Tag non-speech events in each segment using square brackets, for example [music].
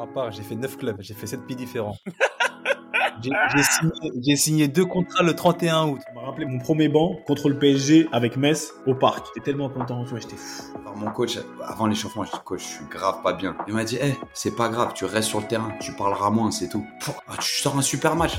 Moi, à part, j'ai fait 9 clubs, j'ai fait 7 pays différents. [laughs] J'ai signé, signé, deux contrats le 31 août. Ça m'a rappelé mon premier banc contre le PSG avec Metz au parc. J'étais tellement content, tu vois, j'étais fou. Alors mon coach, avant l'échauffement, je dis coach, je suis grave pas bien. Il m'a dit, hé, c'est pas grave, tu restes sur le terrain, tu parleras moins, c'est tout. Ah, tu sors un super match.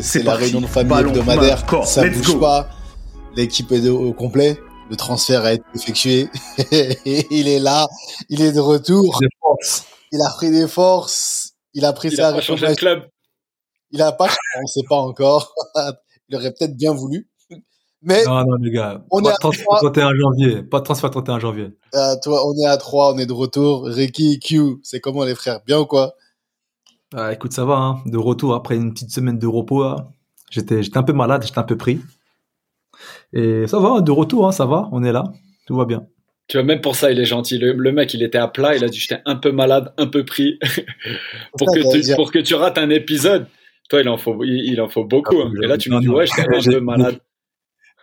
c'est la réunion de famille hebdomadaire. Ça bouge pas. L'équipe est au complet. Le transfert a été effectué. [laughs] il est là. Il est de retour. Il a pris des forces. Il a pris il sa a pas changé de club. Il a pas, on sait pas encore. [laughs] il aurait peut-être bien voulu. Mais non, non, les gars. On pas est de transfert 31 janvier. Pas de transfert 31 janvier. Euh, toi, on est à 3, on est de retour. Ricky, Q, c'est comment les frères? Bien ou quoi? Ah, Écoute, ça va. Hein. De retour après une petite semaine de repos. J'étais, j'étais un peu malade, j'étais un peu pris. Et ça va, de retour, hein, ça va, on est là, tout va bien. Tu vois, même pour ça, il est gentil. Le, mec, il était à plat, il a dit j'étais un peu malade, un peu pris. [laughs] pour, que tu, pour que tu rates un épisode, toi, il en faut, il, en faut beaucoup. Hein. Et là, tu me dis, ouais, j'étais un peu malade.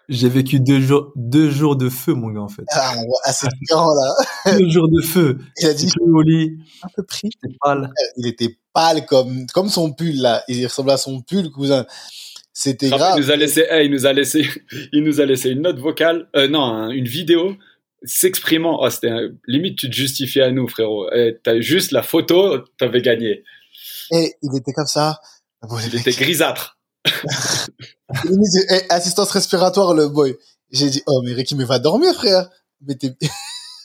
J'ai vécu deux jours, deux jours de feu, mon gars, en fait. Ah, ouais, c'est différent, là. [laughs] deux jours de feu. Il a dit, au lit. Un peu pris. pâle. Il était pâle comme, comme son pull, là. Il ressemblait à son pull, cousin. C'était grave. Il nous a laissé, il nous a laissé, [laughs] il nous a laissé une note vocale, euh, non, une vidéo s'exprimant. Oh, c'était limite, tu te justifiais à nous, frérot. Eh, t'as juste la photo, t'avais gagné. Et il était comme ça. il était grisâtre. [laughs] Assistance respiratoire, le boy. J'ai dit, oh, mais Ricky, mais va dormir, frère. Mais t'es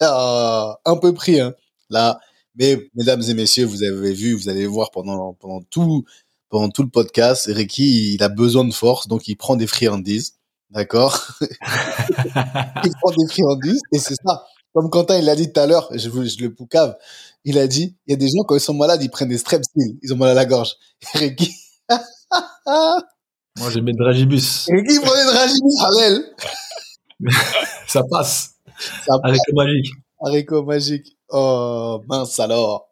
oh, [laughs] un peu pris, hein. Là. Mais, mesdames et messieurs, vous avez vu, vous allez voir pendant, pendant tout, pendant tout le podcast, Ricky, il a besoin de force, donc il prend des friandises. D'accord? [laughs] Il prend des friandises, et c'est ça. Comme Quentin, il l'a dit tout à l'heure, je, je le poucave, il a dit, il y a des gens, quand ils sont malades, ils prennent des strepsils, ils ont mal à la gorge. Ricky... [laughs] Moi, j'ai mis de Dragibus. Ricky prend des Dragibus, Halel [laughs] Ça passe. Ça Haricot magique. Haricot magique. Oh, mince alors.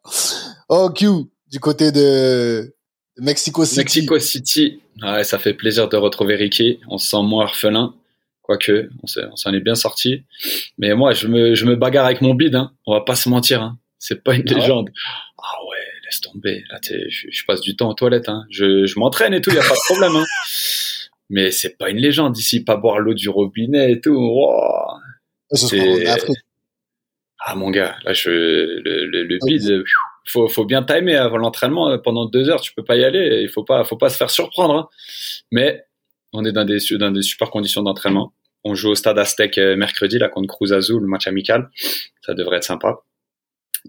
Oh, Q, du côté de Mexico City. Mexico City. Ouais, ça fait plaisir de retrouver Ricky. On se sent moins orphelin. Quoique, on s'en est bien sorti. Mais moi, je me, je me bagarre avec mon bide. Hein. On va pas se mentir. Hein. C'est pas une ah légende. Ah ouais, laisse tomber. Là, je, je, passe du temps aux toilettes. Hein. Je, je m'entraîne et tout. Il y a pas de problème. Hein. Mais c'est pas une légende ici. Pas boire l'eau du robinet et tout. Wow. C'est ah mon gars, là je le, le, le bide, faut, faut bien timer avant l'entraînement. Euh, pendant deux heures, tu peux pas y aller. Il faut pas, faut pas se faire surprendre. Hein. Mais on est dans des, dans des super conditions d'entraînement. On joue au stade Aztec euh, mercredi, là, contre Cruz Azul, le match amical. Ça devrait être sympa.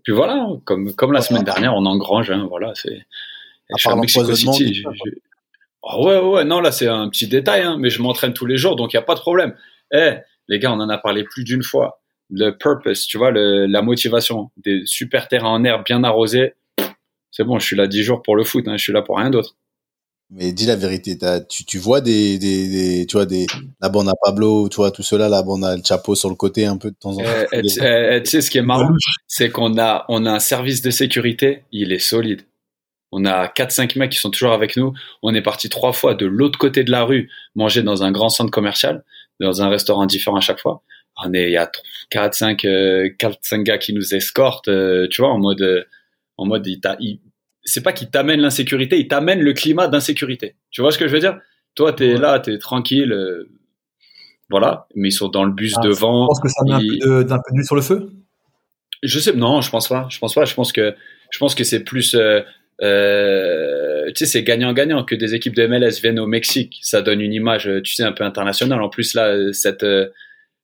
Puis voilà, comme, comme la semaine dernière, on engrange, hein, voilà, c'est, je suis Mexico City. Oh, ouais, ouais, non, là, c'est un petit détail, hein, mais je m'entraîne tous les jours, donc il n'y a pas de problème. Eh, les gars, on en a parlé plus d'une fois le purpose, tu vois, le, la motivation, des super terrains en herbe bien arrosés. C'est bon, je suis là dix jours pour le foot, hein, je suis là pour rien d'autre. Mais dis la vérité, tu, tu vois des, des, des, tu vois des, la bande à Pablo, tu vois tout cela, la bande à le chapeau sur le côté un peu de temps en temps. Eh, tu sais ce qui est marrant, c'est qu'on a, on a un service de sécurité, il est solide. On a quatre cinq mecs qui sont toujours avec nous. On est parti trois fois de l'autre côté de la rue manger dans un grand centre commercial, dans un restaurant différent à chaque fois on est il y a 4 5 4 5 gars qui nous escortent euh, tu vois en mode euh, en mode il, c'est pas qu'ils t'amènent l'insécurité ils t'amènent le climat d'insécurité tu vois ce que je veux dire? Toi t'es es là t'es tranquille euh, voilà mais ils sont dans le bus ah, devant je pense que ça met un peu peu d'huile sur le feu? Je sais non je pense pas je pense pas je pense que je pense que c'est plus euh, tu sais, c'est gagnant-gagnant que des équipes de MLS viennent au Mexique. Ça donne une image, tu sais, un peu internationale. En plus, là, cette,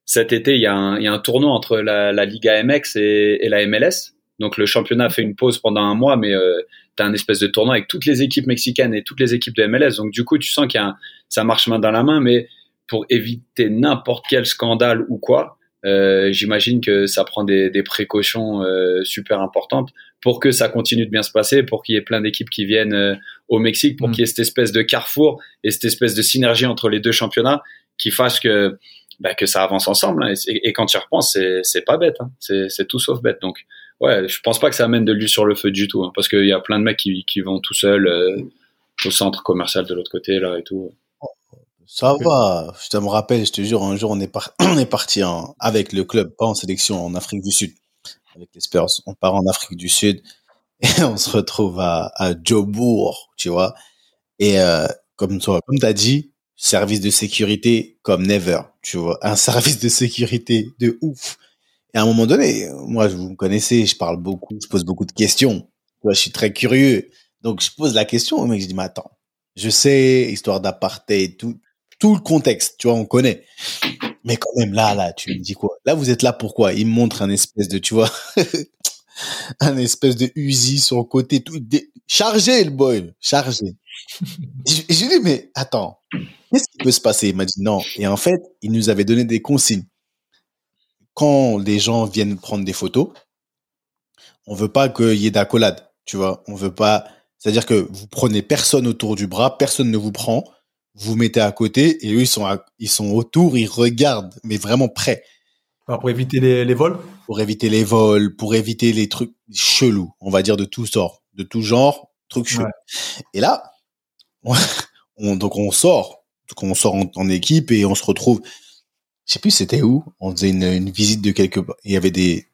cet été, il y, a un, il y a un tournoi entre la, la Liga MX et, et, la MLS. Donc le championnat fait une pause pendant un mois, mais euh, tu as un espèce de tournoi avec toutes les équipes mexicaines et toutes les équipes de MLS. Donc du coup, tu sens qu'il y a un, ça marche main dans la main, mais pour éviter n'importe quel scandale ou quoi, euh, j'imagine que ça prend des, des précautions euh, super importantes pour que ça continue de bien se passer, pour qu'il y ait plein d'équipes qui viennent euh, au Mexique, pour mm. qu'il y ait cette espèce de carrefour et cette espèce de synergie entre les deux championnats qui fasse que bah, que ça avance ensemble. Hein. Et, quand tu y repenses, c'est pas bête, hein. c'est tout sauf bête. Donc ouais, je pense pas que ça amène de l'huile sur le feu du tout, hein, parce qu'il y a plein de mecs qui, qui vont tout seuls euh, au centre commercial de l'autre côté là et tout. Ça va. Je te me rappelle, je te jure, un jour on est, [clears throat] on est parti en... avec le club, pas en sélection, en Afrique du Sud, avec les Spurs. On part en Afrique du Sud [laughs] et on se retrouve à, à Jobourg, tu vois. Et euh, comme toi, comme t'as dit, service de sécurité comme never, tu vois, un [laughs] service de sécurité de ouf. Et à un moment donné, moi, vous me connaissez, je parle beaucoup, je pose beaucoup de questions. Moi, je suis très curieux. Donc, je pose la question au mec, je dis, mais attends, je sais, histoire d'apartheid, tout, tout le contexte, tu vois, on connaît. Mais quand même, là, là, tu me dis quoi? Là, vous êtes là pourquoi Il me montre un espèce de, tu vois, [laughs] un espèce de Uzi sur le côté, tout chargé, le boy, chargé. je, je lui dis, mais attends, qu'est-ce qui peut se passer? Il m'a dit non. Et en fait, il nous avait donné des consignes. Quand les gens viennent prendre des photos, on veut pas qu'il y ait d'accolade, tu vois. On veut pas, c'est-à-dire que vous prenez personne autour du bras, personne ne vous prend vous mettez à côté et eux ils sont ils sont autour, ils regardent, mais vraiment près. pour éviter les, les, vols? Pour éviter les vols, pour éviter les trucs chelous, on va dire de tout sort, de tout genre, trucs chelous. Et là, [laughs] on, donc on sort, donc on sort en, équipe et on se retrouve. Je sais plus c'était où. On faisait une, une visite de quelque. Il y avait des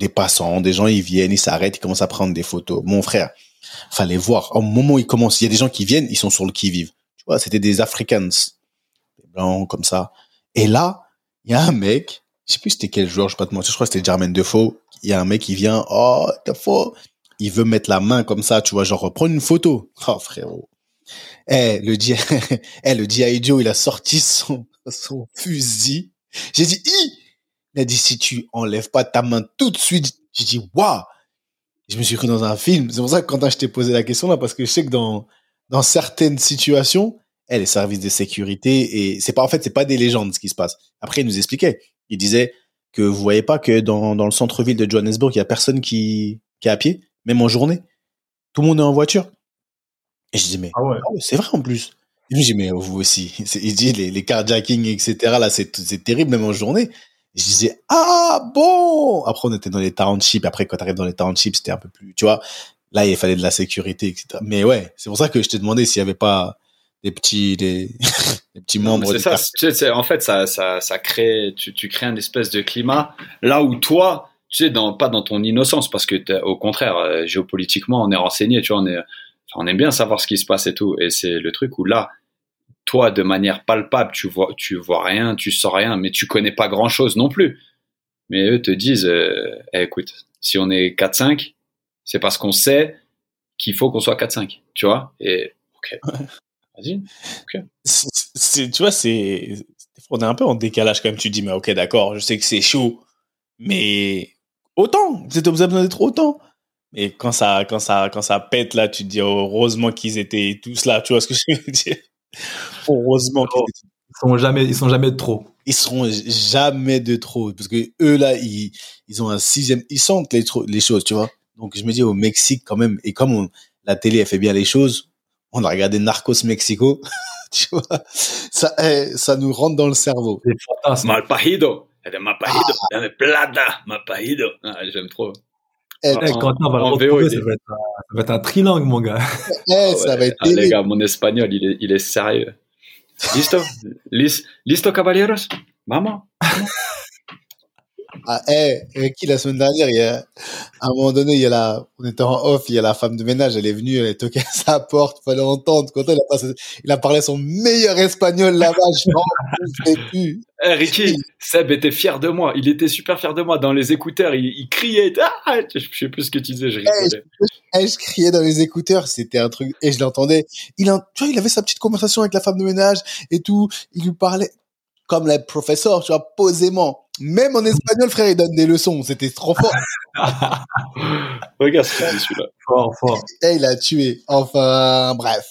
des passants, des gens ils viennent, ils s'arrêtent, ils commencent à prendre des photos. Mon frère, fallait voir. Au moment où ils commencent, il y a des gens qui viennent, ils sont sur le qui vive c'était des Africans, des blancs comme ça. Et là, il y a un mec, je sais plus c'était quel joueur, je vais pas te mentir, je crois que c'était Jermaine Defoe. Il y a un mec qui vient, oh, Defoe, il veut mettre la main comme ça, tu vois, genre prendre une photo. Oh frérot. Eh, le G... [laughs] eh, le G.I. Joe, il a sorti son, son fusil. J'ai dit, il a dit, si tu enlèves pas ta main tout de suite, j'ai dit, waouh! Je me suis cru dans un film. C'est pour ça que quand je t'ai posé la question là, parce que je sais que dans, dans certaines situations, eh, les services de sécurité et c'est pas en fait c'est pas des légendes ce qui se passe. Après il nous expliquait, il disait que vous voyez pas que dans, dans le centre-ville de Johannesburg, il y a personne qui qui est à pied, même en journée. Tout le monde est en voiture. Et je dis mais ah ouais. Ah c'est vrai en plus. Et je dis mais vous aussi. Il dit les, les carjacking etc là c'est c'est terrible même en journée. Je disais ah bon. Après on était dans les townships. Après quand t'arrives dans les townships c'était un peu plus tu vois là il fallait de la sécurité etc mais ouais c'est pour ça que je t'ai demandé s'il y avait pas des petits des, [laughs] des petits membres c'est ça tu sais, en fait ça ça ça crée tu, tu crées un espèce de climat là où toi tu sais dans pas dans ton innocence parce que au contraire euh, géopolitiquement on est renseigné tu vois on est on aime bien savoir ce qui se passe et tout et c'est le truc où là toi de manière palpable tu vois tu vois rien tu sens rien mais tu connais pas grand chose non plus mais eux te disent euh, eh, écoute si on est 4 5 c'est parce qu'on sait qu'il faut qu'on soit 4-5, tu vois? Et ok, [laughs] vas-y. Tu vois, c'est on est un peu en décalage quand même. Tu dis mais ok, d'accord, je sais que c'est chaud, mais autant. Vous avez besoin d'être autant. Mais quand ça, quand ça, quand ça pète là, tu te dis heureusement qu'ils étaient tous là. Tu vois ce que [laughs] je veux dire? Heureusement qu'ils ils sont jamais, ils sont jamais de trop. Ils seront jamais de trop parce que eux là, ils, ils ont un sixième, ils sentent les, les choses, tu vois? Donc je me dis au Mexique quand même, et comme la télé elle fait bien les choses, on a regardé Narcos Mexico, [laughs] tu vois, ça, eh, ça nous rentre dans le cerveau. Mal pajido, mal pajido, ah. plata, mal pajido. Ah, J'aime trop. Eh, eh, quand on va le retrouver, ça, va être, ça va être un trilingue, mon gars. [laughs] Eh, ça va être ah, les gars, mon espagnol, il est, il est sérieux. Listo? [laughs] Listo, caballeros? Maman? Ah, eh, hey, qui la semaine dernière, il y a, à un moment donné, il y a la, on était en off, il y a la femme de ménage, elle est venue, elle a toqué à sa porte, fallait entendre. Quand elle a passé, il a parlé son meilleur espagnol là-bas, je m'en plus. Eh, Ricky, Seb était fier de moi. Il était super fier de moi. Dans les écouteurs, il, il criait. Ah, je sais plus ce que tu disais, je rigolais. Eh, je, je, criais dans les écouteurs. C'était un truc, et je l'entendais. Il, tu vois, il avait sa petite conversation avec la femme de ménage et tout. Il lui parlait comme les professeurs, tu vois, posément. Même en espagnol, frère, il donne des leçons. C'était trop fort. [laughs] Regarde ce celui-là. Fort, fort. [laughs] Et il a tué. Enfin, bref.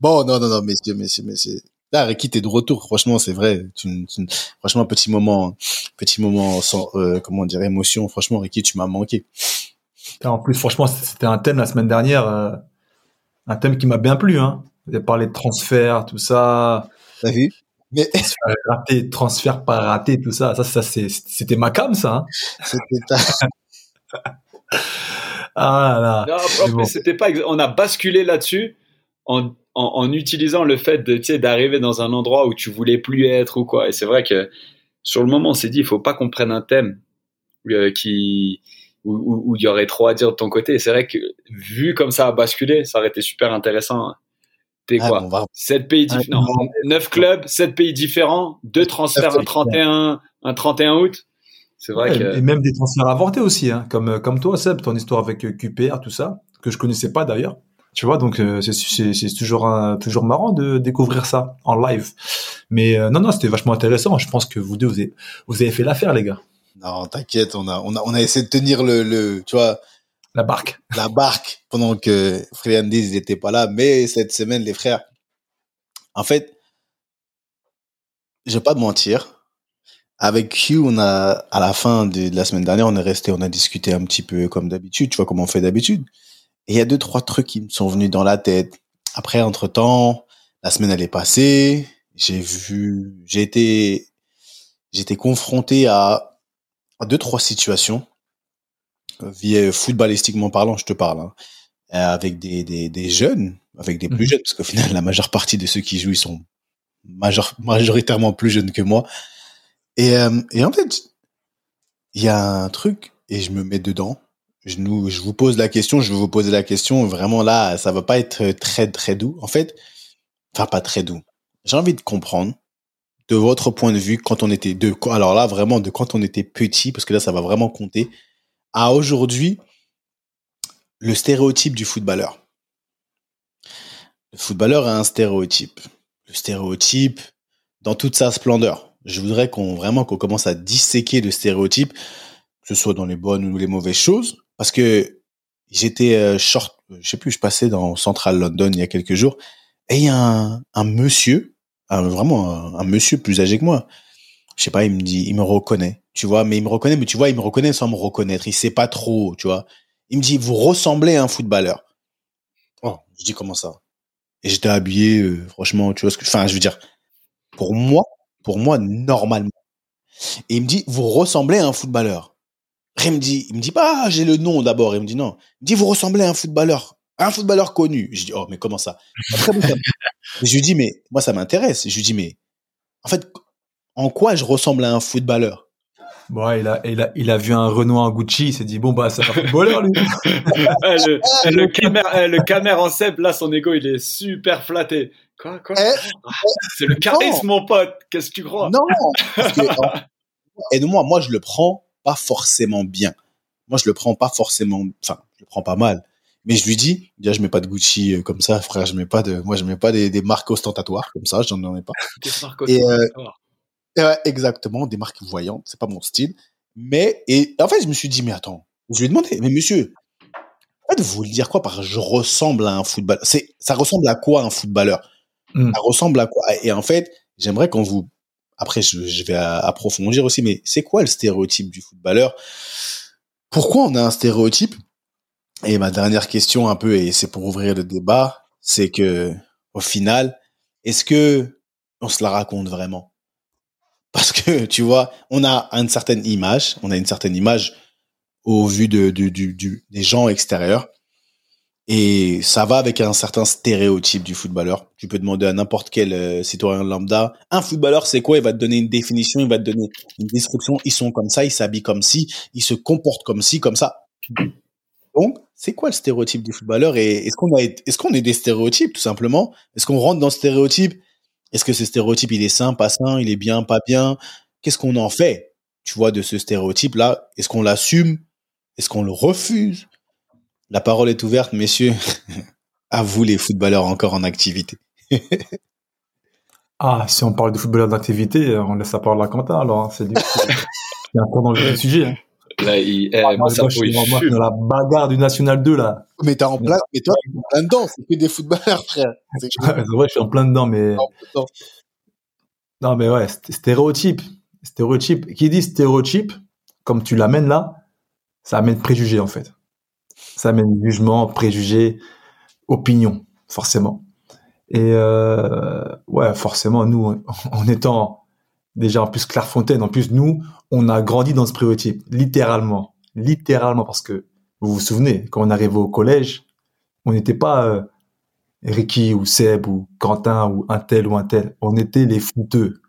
Bon, non, non, non, messieurs, messieurs, messieurs. Là, Ricky, t'es de retour. Franchement, c'est vrai. Tu, tu- franchement, petit moment, petit moment sans, euh, comment dire, émotion. Franchement, Ricky, tu m'as manqué. En plus, franchement, c'était un thème la semaine dernière, euh, un thème qui m'a bien plu. Hein. Vous avez parlé de transfert, tout ça, T'as vu? Mais transfert raté, transfert pas raté, tout ça. Ça, ça c'était ma cam, ça. Hein. c'était ta... [laughs] Ah là là. Non, bon. c'était pas. On a basculé là-dessus en, en, en utilisant le fait de, tu sais, d'arriver dans un endroit où tu voulais plus être ou quoi. Et c'est vrai que sur le moment, on s'est dit, il faut pas qu'on prenne un thème euh, qui où, il y aurait trop à dire de ton côté. Et c'est vrai que vu comme ça a basculé, ça aurait été super intéressant. T'es Ah, quoi bon, va- pays Ah, différents. Non, neuf clubs, sept pays différents, deux transferts, un Neuf 31, un 31 août. C'est vrai Ouais, que. Et même des transferts avortés aussi, hein, comme, comme toi, Seb, ton histoire avec euh, QPR, tout ça, que je connaissais pas d'ailleurs. Tu vois, donc euh, c'est- toujours, un- toujours marrant de découvrir ça en live. Mais euh, non, non, c'était vachement intéressant. Je pense que vous deux, vous avez, vous avez fait l'affaire, les gars. Non, t'inquiète, on a, on a, on a essayé de tenir le, le, tu vois, La barque. la barque pendant que Friandis n'était pas là. Mais cette semaine, les frères, en fait, je vais pas te mentir. Avec Q, on a, à la fin de, la semaine dernière, on est resté, on a discuté un petit peu comme d'habitude, tu vois, comme on fait d'habitude. Et il y a deux, trois trucs qui me sont venus dans la tête. Après, entre temps, la semaine, elle est passée. J'ai vu, j'ai été, été confronté à, à deux, trois situations via footballistiquement parlant, je te parle, hein, euh, avec des, des, des jeunes, avec des plus Mhm. jeunes, parce qu'au final, la majeure partie de ceux qui jouent, ils sont major- majoritairement plus jeunes que moi. Et, euh, et en fait, il y a un truc, et je me mets dedans. Je, nous, je vous pose la question, je vais vous poser la question. Vraiment là, ça va pas être très, très doux. En fait, enfin, pas très doux. J'ai envie de comprendre de votre point de vue quand on était de alors là vraiment de quand on était petit parce que là ça va vraiment compter à aujourd'hui le stéréotype du footballeur. Le footballeur a un stéréotype. Le stéréotype dans toute sa splendeur. Je voudrais qu'on vraiment qu'on commence à disséquer le stéréotype, que ce soit dans les bonnes ou les mauvaises choses, parce que j'étais euh, short, je sais plus, je passais dans Central London il y a quelques jours, et il y a un, monsieur, vraiment un, un monsieur plus âgé que moi. Je sais pas, il me dit, il me reconnaît, tu vois, mais il me reconnaît, mais tu vois, il me reconnaît sans me reconnaître. Il sait pas trop, tu vois. Il me dit, vous ressemblez à un footballeur. Oh, je dis comment ça? Et j'étais habillé, euh, franchement, tu vois ce que, enfin, je veux dire, pour moi, pour moi, normalement. Et il me dit, vous ressemblez à un footballeur. Il me dit, il me dit pas, ah, j'ai le nom d'abord. Il me dit non. Il me dit, vous ressemblez à un footballeur, à un footballeur connu. Je dis, oh, mais comment ça? Après, [laughs] je lui dis, mais moi, ça m'intéresse. Je lui dis, mais en fait, en quoi je ressemble à un footballeur? Bon, il a, il a, il a vu un Renoir Gucci, il s'est dit, bon, bah, c'est un footballeur, lui. [laughs] Eh, le, eh, le, caméra, eh, le caméra en Seb, là, son ego, il est super flatté. Quoi, quoi Ah, C'est le charisme, mon pote. Qu'est-ce que tu crois? Non, [laughs] en- aide-moi, moi, je le prends pas forcément bien. Moi, je le prends pas forcément, enfin, je le prends pas mal. Mais je lui dis, déjà, je mets pas de Gucci euh, comme ça, frère, je mets pas de, moi, je mets pas des, des marques ostentatoires comme ça, j'en ai pas. Que Marco Et, euh, exactement, des marques voyantes, c'est pas mon style. Mais, et en fait, je me suis dit, mais attends, je lui ai demandé, mais monsieur, en fait, vous voulez dire quoi par je ressemble à un footballeur C'est, ça ressemble à quoi un footballeur? Hmm. Ça ressemble à quoi? Et en fait, j'aimerais qu'on vous, après, je, je vais a- approfondir aussi, mais c'est quoi le stéréotype du footballeur? Pourquoi on a un stéréotype? Et ma dernière question, un peu, et c'est pour ouvrir le débat, c'est que, au final, est-ce que on se la raconte vraiment? Parce que tu vois, on a une certaine image, on a une certaine image au vu de, des gens extérieurs, et ça va avec un certain stéréotype du footballeur. Tu peux demander à n'importe quel euh, citoyen lambda, un footballeur c'est quoi? Il va te donner une définition, il va te donner une description. Ils sont comme ça, ils s'habillent comme ci, ils se comportent comme ci, comme ça. Donc, c'est quoi le stéréotype du footballeur? Et est-ce qu'on a, est-ce qu'on est des stéréotypes tout simplement? Est-ce qu'on rentre dans ce stéréotype Est-ce que ce stéréotype il est sain, pas sain Il est bien, pas bien? Qu'est-ce qu'on en fait Tu vois de ce stéréotype là Est-ce qu'on l'assume? Est-ce qu'on le refuse? La parole est ouverte, messieurs. [laughs] à vous les footballeurs encore en activité. [laughs] Ah, si on parle de footballeur d'activité, on laisse la parole à Quentin, alors. hein, C'est lui qui qui est un peu dans le sujet. hein. Là, il, eh, Moi, moi, ça moi, je suis dans la bagarre du National 2, là. Mais t'es en plein, mais toi, t'es en plein dedans. C'est que des footballeurs, frère. C'est vrai, [laughs] je suis en plein dedans, mais. Non, mais ouais, sté- stéréotype. Stéréotype. Qui dit stéréotype, comme tu l'amènes là, ça amène préjugés, en fait. Ça amène jugement, préjugés, opinion, forcément. Et euh, ouais, forcément, nous, [laughs] en- en étant déjà en plus Clairefontaine, en plus, nous, on a grandi dans ce stéréotype, littéralement. Littéralement, parce que vous vous souvenez, quand on arrivait au collège, on n'était pas euh, Ricky ou Seb ou Quentin ou un tel ou un tel. On était les fouteux.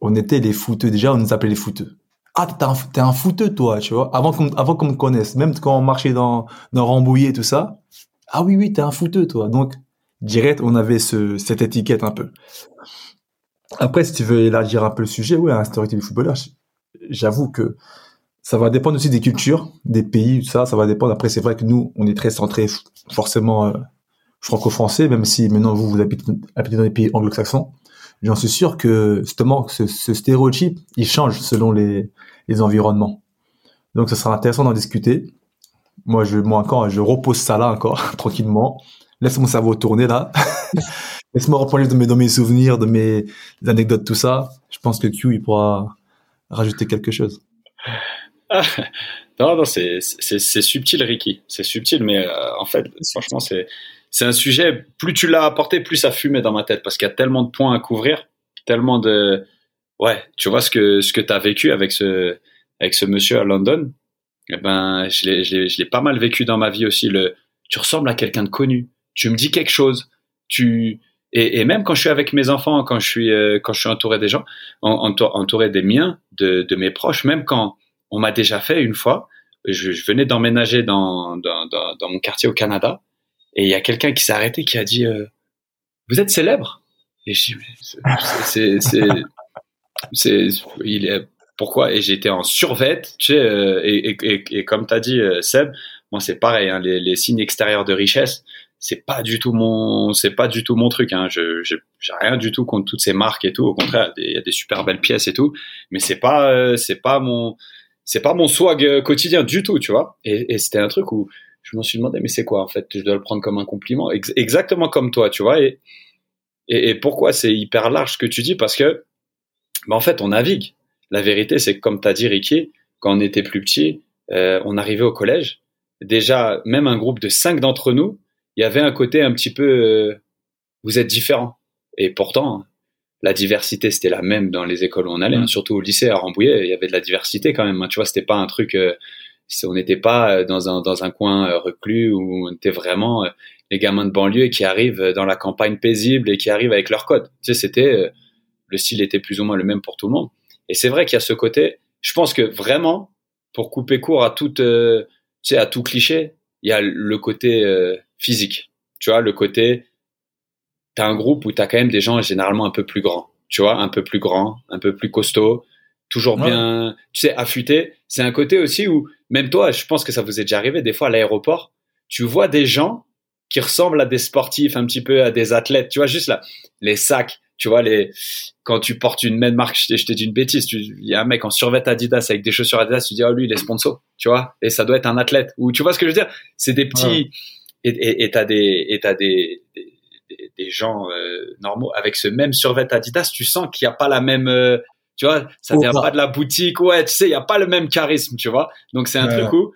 On était les fouteux. Déjà, on nous appelait les fouteux. Ah, t'es un, t'es fouteux, toi, tu vois. Avant qu'on, avant qu'on me connaisse. Même quand on marchait dans, dans Rambouillet et tout ça. Ah oui, oui, t'es un fouteux, toi. Donc, direct, on avait ce, cette étiquette un peu. Après, si tu veux élargir un peu le sujet, ouais, un du footballeur, j'avoue que ça va dépendre aussi des cultures, des pays, tout ça, ça va dépendre. Après, c'est vrai que nous, on est très centré forcément euh, franco-français, même si maintenant vous, vous habitez, dans des pays anglo-saxons. J'en suis sûr que justement, ce, stéréotype, il change selon les, les environnements. Donc, ce sera intéressant d'en discuter. Moi, je, moi encore, je repose ça là encore, [laughs] tranquillement. Laisse mon cerveau tourner là. [laughs] Laisse-moi replonger dans mes, dans mes souvenirs, de mes anecdotes, tout ça. Je pense que Q, il pourra rajouter quelque chose. Ah, [laughs] non, non, c'est subtil, Ricky. C'est subtil, mais euh, en fait, franchement, c'est un sujet. Plus tu l'as apporté, plus ça fumait dans ma tête parce qu'il y a tellement de points à couvrir, tellement de. Ouais, tu vois ce que ce que t'as vécu avec ce avec ce monsieur à London. Eh ben, je l'ai pas mal vécu dans ma vie aussi. Le, tu ressembles à quelqu'un de connu. Tu me dis quelque chose. Tu et, même quand je suis avec mes enfants, quand je suis euh, quand je suis entouré des gens, en- entour- entouré des miens, de, mes proches, même quand on m'a déjà fait une fois. Je, venais d'emménager dans, dans, mon quartier au Canada et il y a quelqu'un qui s'est arrêté qui a dit euh, Vous êtes célèbre? Et je dis c'est- c'est il est pourquoi? Et j'étais en survette, tu sais, euh, et, et, comme tu as dit, Seb, moi c'est pareil, hein, les signes extérieurs de richesse, c'est pas du tout mon, c'est pas du tout mon truc. Hein. Je j'ai rien du tout contre toutes ces marques et tout. Au contraire, il y a des super belles pièces et tout, mais c'est pas, euh, c'est pas mon, c'est pas mon swag euh, quotidien du tout, tu vois. Et, et c'était un truc où je me suis demandé, mais c'est quoi en fait? Je dois le prendre comme un compliment, Ex- exactement comme toi, tu vois. Et, et, pourquoi c'est hyper large ce que tu dis? Parce que, bah, en fait, on navigue. La vérité, c'est que comme tu as dit, Ricky, quand on était plus petit, euh, on arrivait au collège. Déjà, même un groupe de cinq d'entre nous, il y avait un côté un petit peu, euh, vous êtes différents. Et pourtant, la diversité, c'était la même dans les écoles où on allait, Mm. hein. surtout au lycée à Rambouillet, il y avait de la diversité quand même. hein. Tu vois, c'était pas un truc, euh, on n'était pas euh, dans un dans un coin euh, reclus où on était vraiment euh, les gamins de banlieue qui arrivent dans la campagne paisible et qui arrivent avec leur code. Tu sais, c'était euh, le style était plus ou moins le même pour tout le monde. Et c'est vrai qu'il y a ce côté. Je pense que vraiment, pour couper court à toute, euh, tu sais, à tout cliché, il y a le côté euh, physique. Tu vois, le côté t'as un groupe où t'as quand même des gens généralement un peu plus grands, tu vois, un peu plus grands, un peu plus costauds, toujours Ouais. bien, tu sais, affûtés. C'est un côté aussi où, même toi, je pense que ça vous est déjà arrivé, des fois à l'aéroport, tu vois des gens qui ressemblent à des sportifs, un petit peu à des athlètes, tu vois, juste là, les sacs, tu vois, les, quand tu portes une même marque, je t'ai- dit une bêtise, tu- il y a un mec en survêt Adidas avec des chaussures Adidas, tu dis, oh lui, il est sponsor, tu vois, et ça doit être un athlète, ou tu vois ce que je veux dire? C'est des petits, Ouais. Et et- et t'as des, et t'as des, des, des- des gens euh, normaux avec ce même survêt Adidas, tu sens qu'il n'y a pas la même, euh, tu vois, ça vient pas de la boutique, ouais, tu sais, il n'y a pas le même charisme, tu vois. Donc c'est un Ouais. truc où,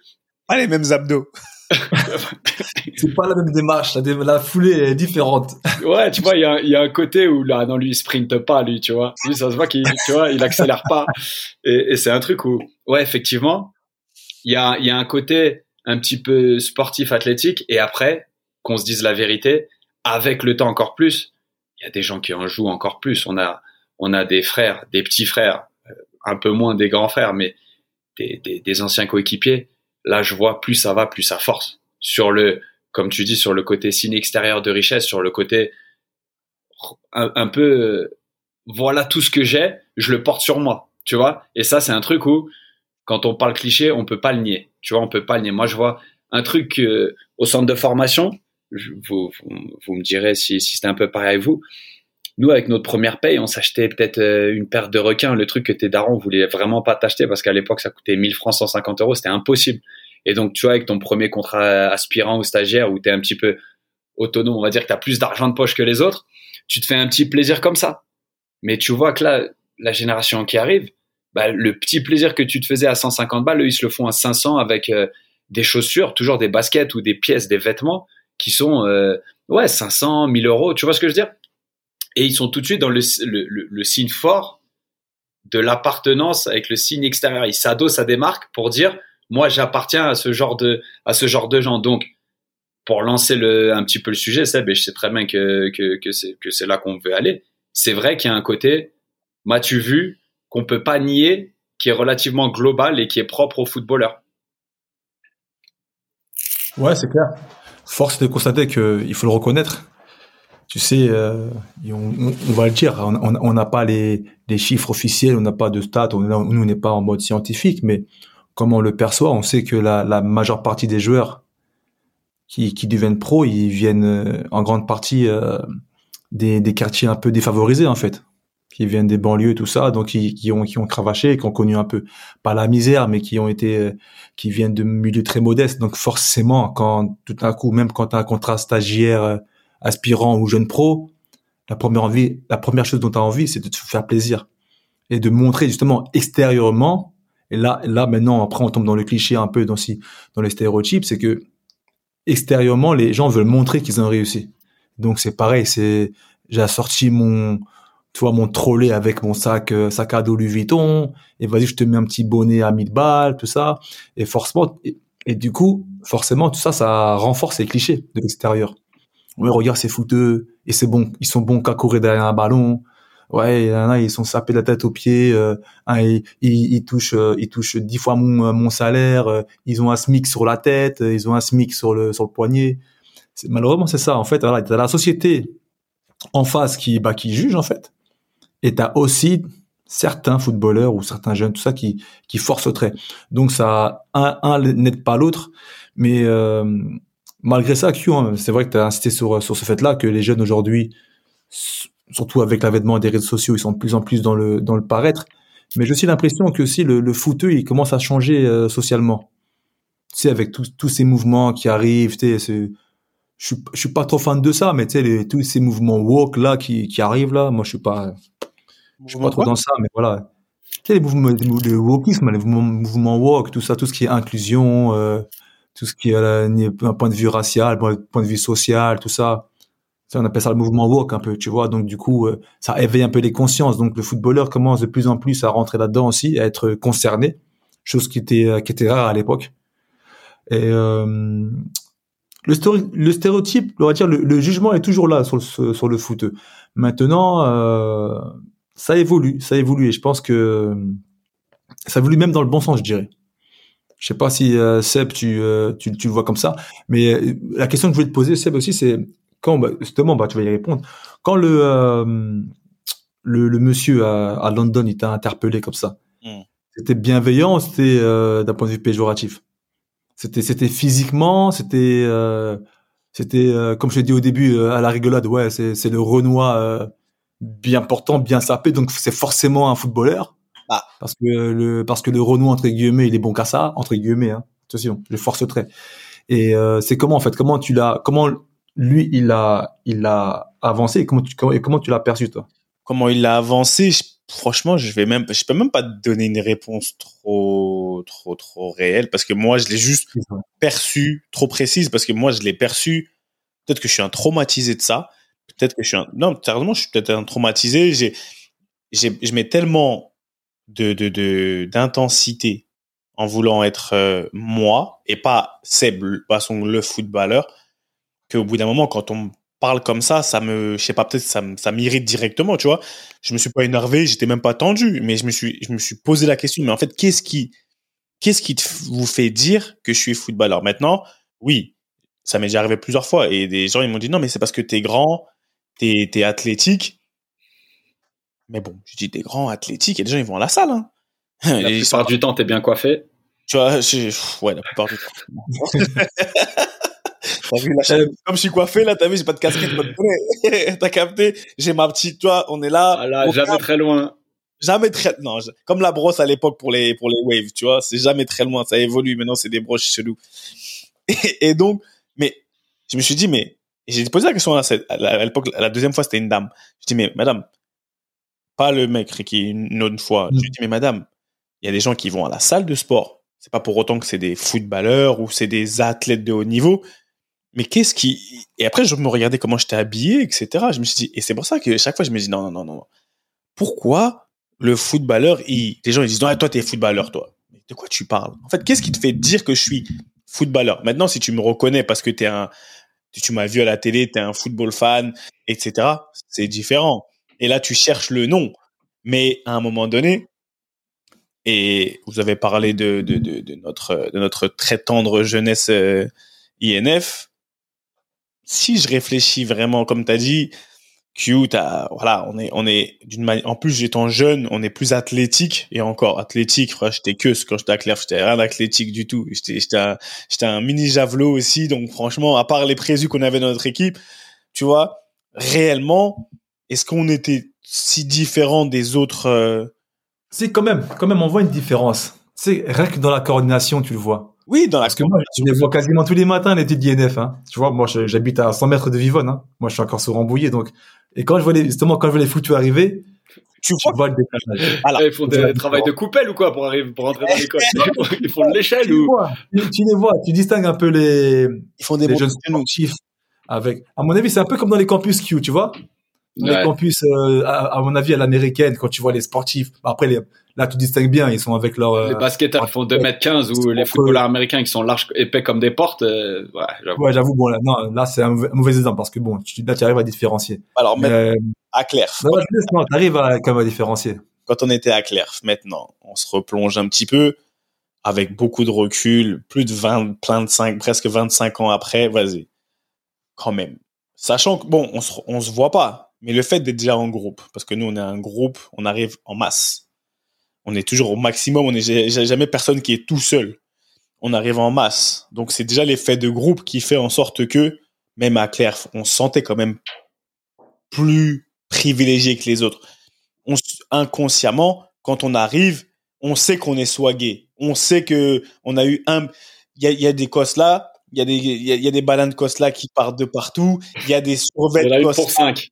Ah, les mêmes abdos. [laughs] C'est pas la même démarche, la, dé- la foulée est différente. ouais, tu vois, il y a, il y a un côté où là, non, lui, il sprinte pas, lui, tu vois. Lui, ça se voit qu'il, tu vois, il accélère pas. Et, et c'est un truc où, ouais, effectivement, il y a, il y a un côté un petit peu sportif, athlétique, et après, qu'on se dise la vérité, avec le temps encore plus, il y a des gens qui en jouent encore plus. On a, on a des frères, des petits frères, euh, un peu moins des grands frères, mais des, des, des anciens coéquipiers. Là, je vois plus ça va, plus ça force. Sur le, comme tu dis, sur le côté signe extérieur de richesse, sur le côté un, peu, euh, voilà tout ce que j'ai, je le porte sur moi, tu vois. Et ça, c'est un truc où, quand on parle cliché, on peut pas le nier, tu vois, on peut pas nier. Moi, je vois un truc euh, au centre de formation, vous, vous, me direz si, c'était un peu pareil avec vous. nous, avec notre première paye, on s'achetait peut-être euh, une paire de requins, le truc que tes darons voulaient vraiment pas t'acheter parce qu'à l'époque, ça coûtait 1000 francs, 150 euros, c'était impossible. Et donc, tu vois, avec ton premier contrat aspirant ou stagiaire où tu es un petit peu autonome, on va dire que tu as plus d'argent de poche que les autres, tu te fais un petit plaisir comme ça. Mais tu vois que là, la génération qui arrive, bah, le petit plaisir que tu te faisais à 150 balles, eux, ils se le font à 500 avec euh, des chaussures, toujours des baskets ou des pièces, des vêtements qui sont, euh, ouais, 500, 1000 euros. Tu vois ce que je veux dire? Et ils sont tout de suite dans le, signe fort de l'appartenance avec le signe extérieur. Ils s'adossent à des marques pour dire, moi, j'appartiens à ce genre de, à ce genre de gens. Donc, pour lancer le, un petit peu le sujet, Seb, et je sais très bien que, que, que c'est là qu'on veut aller. C'est vrai qu'il y a un côté, m'as-tu vu, qu'on peut pas nier, qui est relativement global et qui est propre aux footballeurs. Ouais, c'est clair. Force de constater qu'il faut le reconnaître. Tu sais, euh, on, va le dire, on n'a pas les, chiffres officiels, on n'a pas de stats, on, n'est pas en mode scientifique, mais comme on le perçoit, on sait que la, majeure partie des joueurs qui, deviennent pros, ils viennent euh, en grande partie euh, des quartiers un peu défavorisés en fait qui viennent des banlieues, tout ça, donc qui, qui ont qui ont cravaché, qui ont connu un peu pas la misère, mais qui ont été euh, qui viennent de milieux très modestes. Donc forcément, quand tout d'un coup, même quand tu as un contrat stagiaire, euh, aspirant ou jeune pro, la première envie, la première chose dont tu as envie, c'est de te faire plaisir et de montrer justement extérieurement. Et là, là maintenant, après, on tombe dans le cliché un peu dans si dans les stéréotypes, c'est que extérieurement, les gens veulent montrer qu'ils ont réussi. Donc c'est pareil, c'est j'ai sorti mon tu vois, mon trolley avec mon sac, euh, sac à dos Louis Vuitton, et vas-y, je te mets un petit bonnet à 1000 balles, tout ça. Et forcément, et, du coup, forcément, tout ça, ça renforce les clichés de l'extérieur. Ouais, regarde, c'est fouteux, et c'est bon, ils sont bons qu'à courir derrière un ballon. Ouais, ils sont sapés la tête aux pieds, euh, hein, ils, ils, touchent, euh, ils touchent dix fois mon, mon salaire, ils ont un SMIC sur la tête, ils ont un SMIC sur le, sur le poignet. Malheureusement, c'est ça, en fait. Voilà, t'as la société en face qui, bah, qui juge, en fait et tu as aussi certains footballeurs ou certains jeunes, tout ça, qui, qui forcent au trait. Donc ça, un, un n'aide pas l'autre, mais euh, malgré ça, Q, hein, c'est vrai que tu as insisté sur, sur ce fait-là, que les jeunes aujourd'hui, surtout avec l'avènement des réseaux sociaux, ils sont de plus en plus dans le, dans le paraître. Mais j'ai aussi l'impression que aussi le, le footeux, il commence à changer euh, socialement. Tu sais, avec tous, ces mouvements qui arrivent, tu sais, je suis, je suis pas trop fan de ça, mais tu sais, tous ces mouvements woke là qui, qui arrivent là, moi je suis pas, je suis pas trop dans ça, mais voilà. Tu sais, les mouvements, le wokisme, les mouvements, mouvements woke, tout ça, tout ce qui est inclusion, euh, tout ce qui est un point de vue racial, point de vue social, tout ça. ça. On appelle ça le mouvement woke un peu, tu vois. Donc du coup, euh, ça éveille un peu les consciences. Donc le footballeur commence de plus en plus à rentrer là-dedans aussi, à être concerné, chose qui était qui était rare à l'époque. Et euh, le, le stéréotype, on va dire, le, jugement est toujours là sur le, sur le foot. Maintenant, euh, ça évolue, ça évolue, et je pense que ça évolue même dans le bon sens, je dirais. Je sais pas si euh, Seb, tu, euh, tu, tu, le vois comme ça, mais euh, la question que je voulais te poser, Seb aussi, c'est quand, bah, justement, bah, tu vas y répondre. Quand le le, le, monsieur à, à London, il t'a interpellé comme ça, hmm. c'était bienveillant, c'était d'un point de vue péjoratif? C'était c'était physiquement, c'était euh, c'était euh, comme je l'ai dit au début euh, à la rigolade, ouais, c'est c'est le Renoir bien portant, bien sapé, donc c'est forcément un footballeur. Ah. Parce que le parce que le Renoir entre guillemets, il est bon qu'à ça entre guillemets. Hein. Attention, je force trait. Et c'est comment en fait, comment tu l'as, comment lui il a il a avancé et comment tu comment, et comment tu l'as perçu toi? Comment il a avancé franchement, je vais même, je peux même pas te donner une réponse trop, trop, trop réelle parce que moi, je l'ai juste perçu trop précise parce que moi, je l'ai perçu. Peut-être que je suis un traumatisé de ça. Peut-être que je suis un, non, sérieusement, je suis peut-être un traumatisé. J'ai, je mets tellement de, de, d'intensité en voulant être euh, moi et pas Seb, façon le footballeur, qu'au bout d'un moment, quand on parle comme ça, ça me, je sais pas, peut-être ça, ça m'irrite directement, tu vois. Je me suis pas énervé, j'étais même pas tendu, mais je me suis, je me suis posé la question, mais en fait, qu'est-ce qui, qu'est-ce qui vous fait dire que je suis footballeur? Maintenant, oui, ça m'est déjà arrivé plusieurs fois et des gens ils m'ont dit non, mais c'est parce que t'es grand, t'es, t'es athlétique. Mais bon, je dis t'es grand, athlétique, et des gens ils vont à la salle. Hein. La [laughs] plupart du temps, t'es bien coiffé. Tu vois, ouais, la plupart du temps. [laughs] Vu, Euh, comme je suis coiffé, là, t'as vu, j'ai pas de casquette, pas de. [laughs] T'as capté? J'ai ma petite, toi, on est là. Jamais très loin. jamais très, non, je- comme la brosse à l'époque pour les, pour les waves, tu vois, c'est jamais très loin, ça évolue. Maintenant, c'est des broches chelous. Et, et donc, mais, je me suis dit, mais, et j'ai posé la question à, à l'époque, la deuxième fois, c'était une dame. Je dis, mais madame, pas le mec, Ricky, une autre fois. Je lui dis, mais madame, il y a des gens qui vont à la salle de sport. C'est pas pour autant que c'est des footballeurs ou c'est des athlètes de haut niveau. Mais qu'est-ce qui, et après, je me regardais comment j'étais habillé, etc. Je me suis dit, et c'est pour ça que chaque fois, je me dis, non, non, non, non. Pourquoi le footballeur, il, les gens, ils disent, non, toi, t'es footballeur, toi. Mais de quoi tu parles? En fait, qu'est-ce qui te fait dire que je suis footballeur? Maintenant, si tu me reconnais parce que t'es un, tu m'as vu à la télé, t'es un football fan, etc., c'est différent. Et là, tu cherches le nom. Mais à un moment donné, et vous avez parlé de, de, de, de notre, de notre très tendre jeunesse euh, INF. Si je réfléchis vraiment, comme tu as dit, Q, t'as- voilà, on est, on est d'une manière, en plus, étant jeune, on est plus athlétique et encore athlétique, j'étais que quand j'étais à Claire, j'étais rien d'athlétique du tout. J'étais, j'étais un, j'étais un mini javelot aussi, donc franchement, à part les présus qu'on avait dans notre équipe, tu vois, réellement, est-ce qu'on était si différents des autres, euh, C'est quand même, quand même, on voit une différence. C'est rien que dans la coordination, tu le vois. oui, dans la Parce que moi, je les vois quasiment tous les matins, les petits d'INF. Hein. Tu vois, moi, j'habite à 100 mètres de Vivonne. Hein. Moi, je suis encore sur Rambouillet. Donc, et quand je vois les, justement, quand je vois les foutus arriver, tu tu vois, vois le décalage. voilà. Ils font des travail de coupelle ou quoi pour arriver, pour rentrer dans l'école? Ils font de l'échelle ou? vois, tu, tu les vois, tu distingues un peu les, ils font des les jeunes sportifs avec, à mon avis, c'est un peu comme dans les campus Q, tu vois? Dans Ouais. Les campus, euh, à, à mon avis, à l'américaine, quand tu vois les sportifs. Après, les, là, tu distingues bien, ils sont avec leur, euh, Les basketteurs qui font 2m15 ou les footballeurs américains qui sont larges, épais comme des portes, euh, ouais, j'avoue. Ouais, j'avoue, bon, là, non, là, c'est un mauvais, un mauvais exemple parce que bon, tu, là, tu arrives à différencier. Alors, Mais, maintenant, euh, à jeunesse, non, t'arrives à, quand même à différencier. quand on était à Claire, maintenant, on se replonge un petit peu avec beaucoup de recul, plus de 20, plein de 5, presque 25 ans après, vas-y. Quand même. Sachant que, bon, on se, on se voit pas, mais le fait d'être déjà en groupe, parce que nous, on est un groupe, on arrive en masse. On est toujours au maximum, on est j'ai- j'ai jamais personne qui est tout seul. On arrive en masse. Donc, c'est déjà l'effet de groupe qui fait en sorte que, même à Claire, on se sentait quand même plus privilégié que les autres. On, inconsciemment, quand on arrive, on sait qu'on est swagué. On sait que on a eu un, il y a, il y a des cosses là, il y a des, il y a, il y a des bananes cosses là qui partent de partout. Il y a des survêtements cosses pour 5.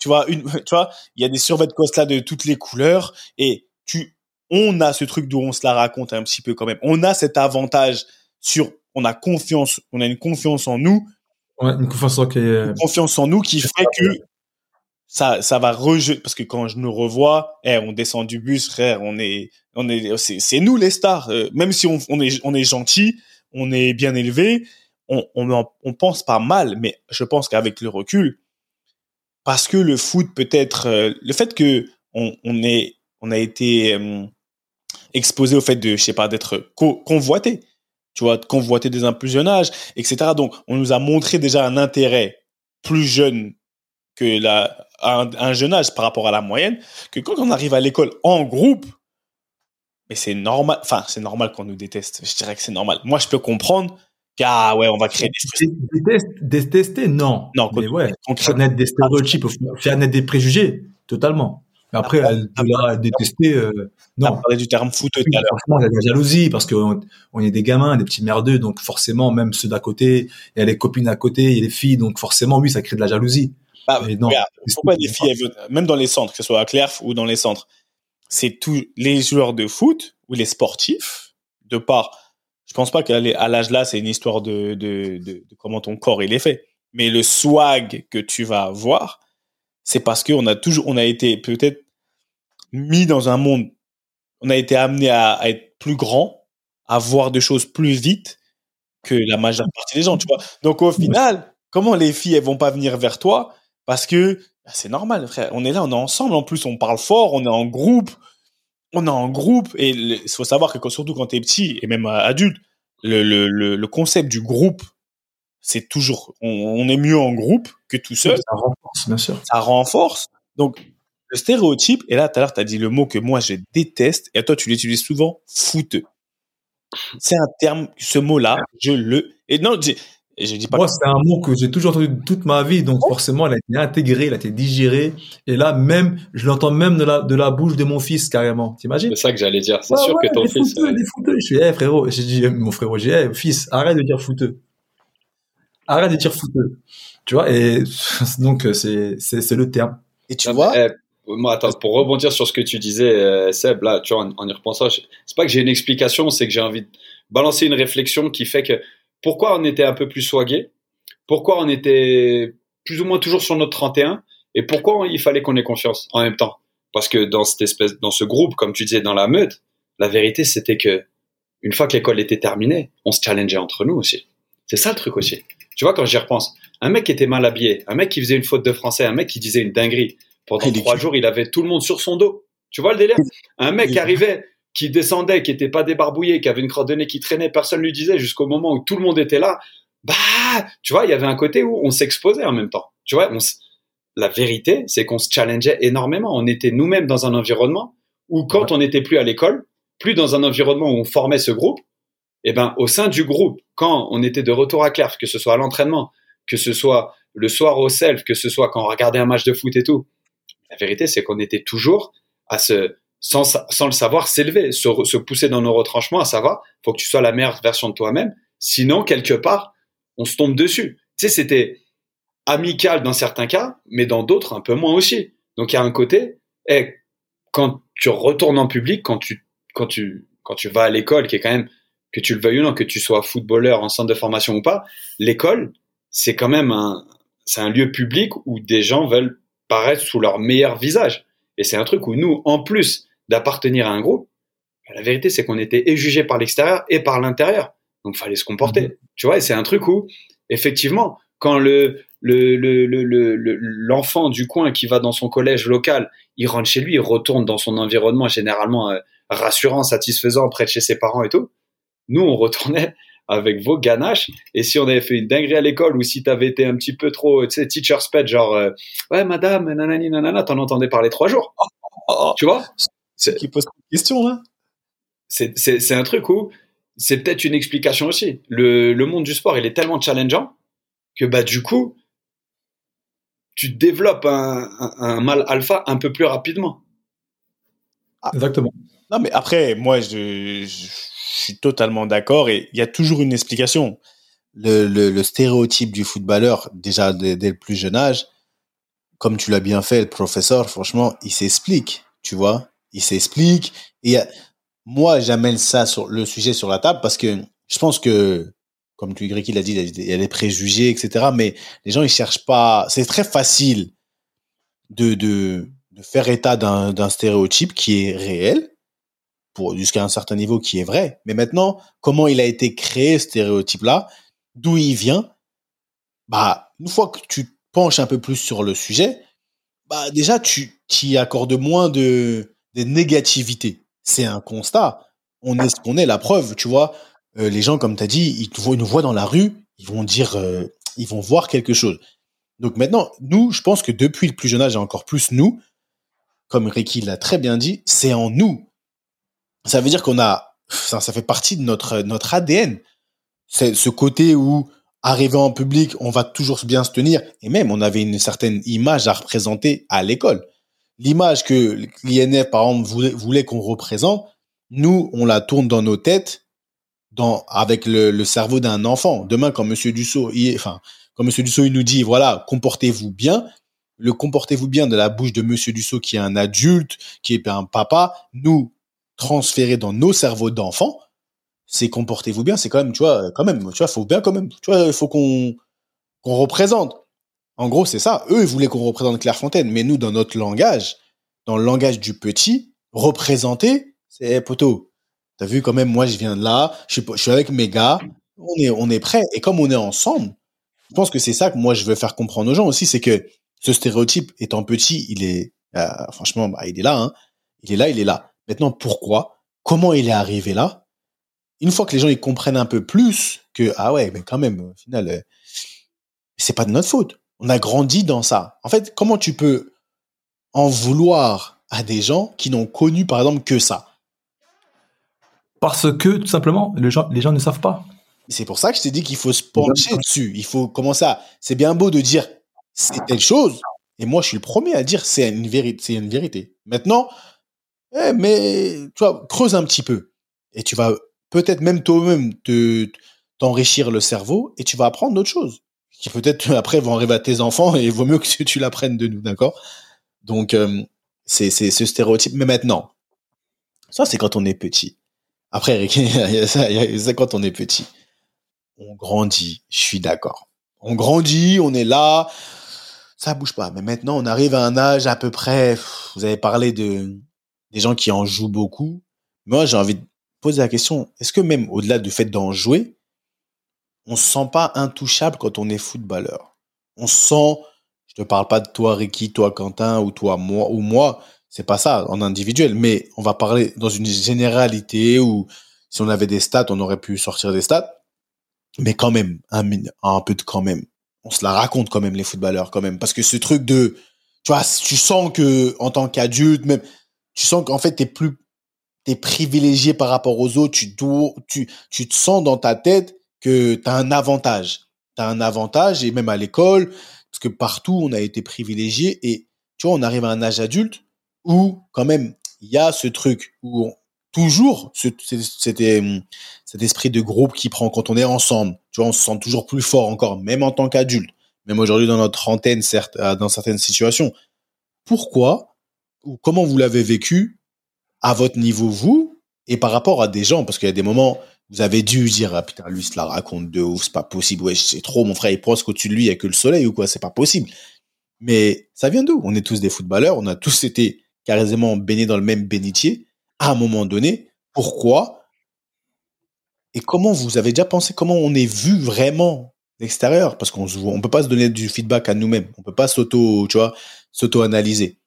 tu vois une [laughs] tu vois il y a des survêtements Costa de toutes les couleurs et tu on a ce truc d'où on se la raconte un petit peu quand même. On a cet avantage sur on a confiance on a une confiance en nous. Ouais, une confiance en qui est, une confiance en nous qui fait que ça ça va rejeter parce que quand je nous revois eh, on descend du bus frère on est on est c'est c'est nous les stars. Euh, même si on, on est on est gentil on est bien élevé on on en- on pense pas mal mais je pense qu'avec le recul parce que le foot peut-être euh, le fait que on, on est on a été euh, exposé au fait de je sais pas d'être co- convoité tu vois de convoiter des un plus jeune âge etc donc on nous a montré déjà un intérêt plus jeune que la un, un jeune âge par rapport à la moyenne que quand on arrive à l'école en groupe mais c'est normal enfin c'est normal qu'on nous déteste je dirais que c'est normal moi je peux comprendre qu'ah ouais on va créer des détester, non. Non, mais ouais, on faire crée naître des stéréotypes, faire naître des préjugés, totalement. Mais après, elle- de là à détester, euh, on non. parlé du terme foot tout à l'heure Franchement, il y a de la jalousie parce qu'on on est des gamins, des petits merdeux, donc forcément, même ceux d'à côté, il y a les copines à côté, il y a les filles, donc forcément, oui, ça crée de la jalousie. Bah, Mais non. regarde, pourquoi les filles, elles même dans les centres, que ce soit à Clerf ou dans les centres, c'est tous les joueurs de foot ou les sportifs, de part, je pense pas qu'à l'âge là, c'est une histoire de, de, de, de comment ton corps il est fait. Mais le swag que tu vas avoir, c'est parce qu'on a toujours, on a été peut-être mis dans un monde, on a été amené à, à être plus grand, à voir des choses plus vite que la majeure partie des gens, tu vois. Donc au final, comment les filles elles vont pas venir vers toi? Parce que bah, c'est normal, frère. On est là, on est ensemble. En plus, on parle fort, on est en groupe, on est en groupe. Et il faut savoir que quand- surtout quand t'es petit et même euh, adulte, le, le, le, le concept du groupe, c'est toujours, on, on est mieux en groupe que tout seul Ça renforce, bien sûr. ça renforce. Donc, le stéréotype, et là, tout à l'heure, tu as dit le mot que moi, je déteste, et toi, tu l'utilises souvent, fouteux. C'est un terme, ce mot-là, je le... Et non, je dis pas Moi, c'est un mot que j'ai toujours entendu toute ma vie, donc forcément, il a été intégré, il a été digéré. Et là, même, je l'entends même de la, de la bouche de mon fils, carrément. T'imagines? C'est ça que j'allais dire. C'est Ouais, sûr ouais, que ton des fils. fouteux, euh, des fouteux. Je suis, eh, frérot, j'ai dit, mon frérot, j'ai dit, eh, fils, arrête de dire fouteux. Arrête de dire fouteux. Tu vois, et [laughs] donc, euh, c'est, c'est, c'est le terme. Et tu non, vois, mais, eh, moi, attends, pour rebondir sur ce que tu disais, euh, Seb, là, tu vois, en, en y repensant, je- c'est pas que j'ai une explication, c'est que j'ai envie de balancer une réflexion qui fait que pourquoi on était un peu plus swagué, pourquoi on était plus ou moins toujours sur notre 31, et pourquoi il fallait qu'on ait confiance en même temps. Parce que dans cette espèce, dans ce groupe, comme tu disais, dans la meute, la vérité, c'était que une fois que l'école était terminée, on se challengeait entre nous aussi. C'est ça le truc aussi. Tu vois, quand j'y repense, un mec qui était mal habillé, un mec qui faisait une faute de français, un mec qui disait une dinguerie, pendant Ah, trois jours, il avait tout le monde sur son dos. Tu vois le délire? Un mec qui arrivait, qui descendait, qui était pas débarbouillé, qui avait une crotte de nez qui traînait, personne lui disait jusqu'au moment où tout le monde était là. Bah, tu vois, il y avait un côté où on s'exposait en même temps. Tu vois, on la vérité, c'est qu'on se challengeait énormément. On était nous-mêmes dans un environnement où quand on n'était plus à l'école, plus dans un environnement où on formait ce groupe, eh ben, au sein du groupe, quand on était de retour à Clerf, que ce soit à l'entraînement, que ce soit le soir au self, que ce soit quand on regardait un match de foot et tout, la vérité, c'est qu'on était toujours à se, sans, sans le savoir, s'élever, se, se pousser dans nos retranchements, à savoir, faut que tu sois la meilleure version de toi-même. Sinon, quelque part, on se tombe dessus. Tu sais, c'était amical dans certains cas, mais dans d'autres, un peu moins aussi. Donc, il y a un côté, eh, quand tu retournes en public, quand tu, quand tu, quand tu vas à l'école, qui est quand même, que tu le veuilles ou non, que tu sois footballeur en centre de formation ou pas, l'école, c'est quand même un, c'est un lieu public où des gens veulent paraître sous leur meilleur visage. Et c'est un truc où nous, en plus d'appartenir à un groupe, la vérité, c'est qu'on était et jugé par l'extérieur et par l'intérieur. Donc, fallait se comporter. Mhm. Tu vois, et c'est un truc où, effectivement, quand le, le, le, le, le- le- l'enfant du coin qui va dans son collège local, il rentre chez lui, il retourne dans son environnement généralement euh, rassurant, satisfaisant, près de chez ses parents et tout. Nous, on retournait avec vos ganaches. Et si on avait fait une dinguerie à l'école ou si t'avais été un petit peu trop, tu sais, teacher's pet, genre, euh, ouais, madame, nanani, nanana, t'en entendais parler trois jours. Tu vois? C'est- qui pose une question, là. c'est un truc où c'est peut-être une explication aussi. Le, le monde du sport, il est tellement challengeant que bah du coup, tu développes un, un, un mal alpha un peu plus rapidement. Exactement. Non, mais après, moi, je, je suis totalement d'accord et il y a toujours une explication. Le, le, le stéréotype du footballeur, déjà dès, le plus jeune âge, comme tu l'as bien fait, le professeur, franchement, il s'explique, tu vois. Il s'explique. Et moi, j'amène ça sur le sujet sur la table parce que je pense que, comme tu, Greg, il a dit, il y a des- préjugés, etc. Mais les gens, ils cherchent pas. C'est très facile de, de, de faire état d'un stéréotype qui est réel, jusqu'à un certain niveau qui est vrai. Mais maintenant, comment il a été créé, ce stéréotype-là, d'où il vient, bah, une fois que tu penches un peu plus sur le sujet, bah, déjà, tu y accordes moins de, négativité. C'est un constat. On est ce qu'on est, la preuve, tu vois. Euh, les gens, comme tu as dit, ils, ils nous voient dans la rue, ils vont dire, euh, ils vont voir quelque chose. Donc maintenant, nous, je pense que depuis le plus jeune âge, et encore plus nous, comme Ricky l'a très bien dit, c'est en nous. Ça veut dire qu'on a, ça, fait partie de notre, notre ADN. C'est ce côté où, arrivé en public, on va toujours bien se tenir. Et même, on avait une certaine image à représenter à l'école. L'image que l'INF, par exemple, voulait, voulait qu'on représente, nous, on la tourne dans nos têtes, dans, avec le, le cerveau d'un enfant. Demain, quand Monsieur Dussault, il, enfin, quand Monsieur Dussault, il nous dit, voilà, comportez-vous bien, le comportez-vous bien de la bouche de Monsieur Dussault, qui est un adulte, qui est un papa, nous, transférer dans nos cerveaux d'enfants, c'est comportez-vous bien, c'est quand même, tu vois, quand même, tu vois, faut bien quand même, tu vois, il faut qu'on représente. En gros, c'est ça. Eux, ils voulaient qu'on représente Clairefontaine, mais nous, dans notre langage, dans le langage du petit, représenter, c'est hey, poteau. T'as vu quand même, moi, je viens de là, je suis, avec mes gars, on est, on est prêt. Et comme on est ensemble, je pense que c'est ça que moi, je veux faire comprendre aux gens aussi, c'est que ce stéréotype, étant petit, il est, euh, franchement, bah, il est là, hein. Il est là, il est là. Maintenant, pourquoi? Comment il est arrivé là? Une fois que les gens ils comprennent un peu plus que ah ouais, mais quand même, au final, euh, c'est pas de notre faute. On a grandi dans ça. En fait, comment tu peux en vouloir à des gens qui n'ont connu, par exemple, que ça? Parce que, tout simplement, les gens, les gens ne savent pas. C'est pour ça que je t'ai dit qu'il faut se pencher dessus. Il faut commencer à. C'est bien beau de dire c'est telle chose. Et moi, je suis le premier à dire c'est une vérité. C'est une vérité. Maintenant, eh, mais tu vois, creuse un petit peu. Et tu vas peut-être même toi-même te t'enrichir le cerveau et tu vas apprendre d'autres choses qui peut-être [laughs] après vont arriver à tes enfants et vaut mieux que tu l'apprennes de nous, d'accord? Donc euh, c'est ce stéréotype. Mais maintenant, ça c'est quand on est petit. Après, c'est quand on est petit. On grandit, je suis d'accord. On grandit, on est là, ça bouge pas. Mais maintenant, on arrive à un âge à peu près. Vous avez parlé de des gens qui en jouent beaucoup. Moi, j'ai envie de poser la question est-ce que même au-delà du fait d'en jouer, on se sent pas intouchable quand on est footballeur? On se sent, je te parle pas de toi Ricky, toi Quentin ou toi moi ou moi, c'est pas ça en individuel, mais on va parler dans une généralité où si on avait des stats, on aurait pu sortir des stats, mais quand même un, un peu de quand même. On se la raconte quand même les footballeurs quand même parce que ce truc de tu vois, tu sens que en tant qu'adulte même tu sens qu'en fait t'es plus t'es privilégié par rapport aux autres, tu dois, tu, tu te sens dans ta tête que tu as un avantage. Tu as un avantage, et même à l'école, parce que partout, on a été privilégié, et tu vois, on arrive à un âge adulte où, quand même, il y a ce truc où toujours c'était cet esprit de groupe qui prend quand on est ensemble. Tu vois, on se sent toujours plus fort encore, même en tant qu'adulte, même aujourd'hui dans notre trentaine, certes, dans certaines situations. Pourquoi ou comment vous l'avez vécu à votre niveau, vous, et par rapport à des gens, parce qu'il y a des moments, vous avez dû dire, ah putain, lui, se la raconte de ouf, c'est pas possible, ouais, c'est trop, mon frère, il pense qu'au-dessus de lui, il y a que le soleil ou quoi, c'est pas possible. Mais ça vient d'où? On est tous des footballeurs, on a tous été carrément baignés dans le même bénitier, à un moment donné. Pourquoi Et comment vous avez déjà pensé, comment on est vu vraiment l'extérieur? Parce qu'on on peut pas se donner du feedback à nous-mêmes, on peut pas s'auto, tu vois, s'auto-analyser.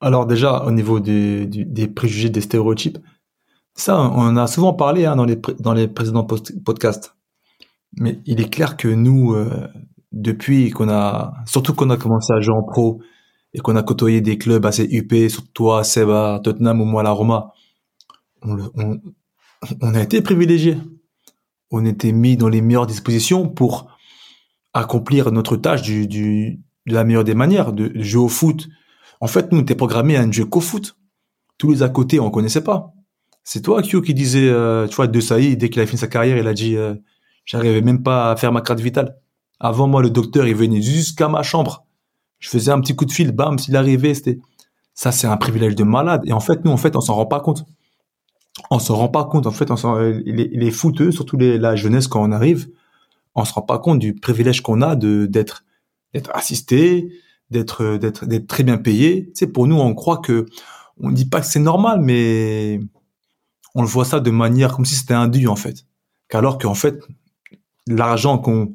Alors déjà, au niveau des, des préjugés, des stéréotypes, ça, on en a souvent parlé hein, dans, les, dans les précédents podcasts. Mais il est clair que nous, euh, depuis qu'on a, surtout qu'on a commencé à jouer en pro et qu'on a côtoyé des clubs assez UP, surtout toi, Seba, Tottenham ou moi, la Roma, on, on, on a été privilégiés. On était mis dans les meilleures dispositions pour accomplir notre tâche du, du, de la meilleure des manières, de jouer au foot, en fait, nous, on était programmé à un jeu qu'au foot. Tous les à côté, on connaissait pas. C'est toi, qui disait, euh, tu vois, De Saï, dès qu'il a fini sa carrière, il a dit, euh, j'arrivais même pas à faire ma carte vitale. Avant moi, le docteur, il venait jusqu'à ma chambre. Je faisais un petit coup de fil, bam, s'il arrivait, c'était, ça, c'est un privilège de malade. Et en fait, nous, en fait, on s'en rend pas compte. On s'en rend pas compte. En fait, on les, les footeux, surtout les, la jeunesse, quand on arrive, on se rend pas compte du privilège qu'on a de, d'être, d'être assisté, d'être d'être d'être très bien payé. Tu pour nous, on croit que on dit pas que c'est normal, mais on le voit ça de manière comme si c'était un en fait. Qu'alors qu'en fait, l'argent qu'on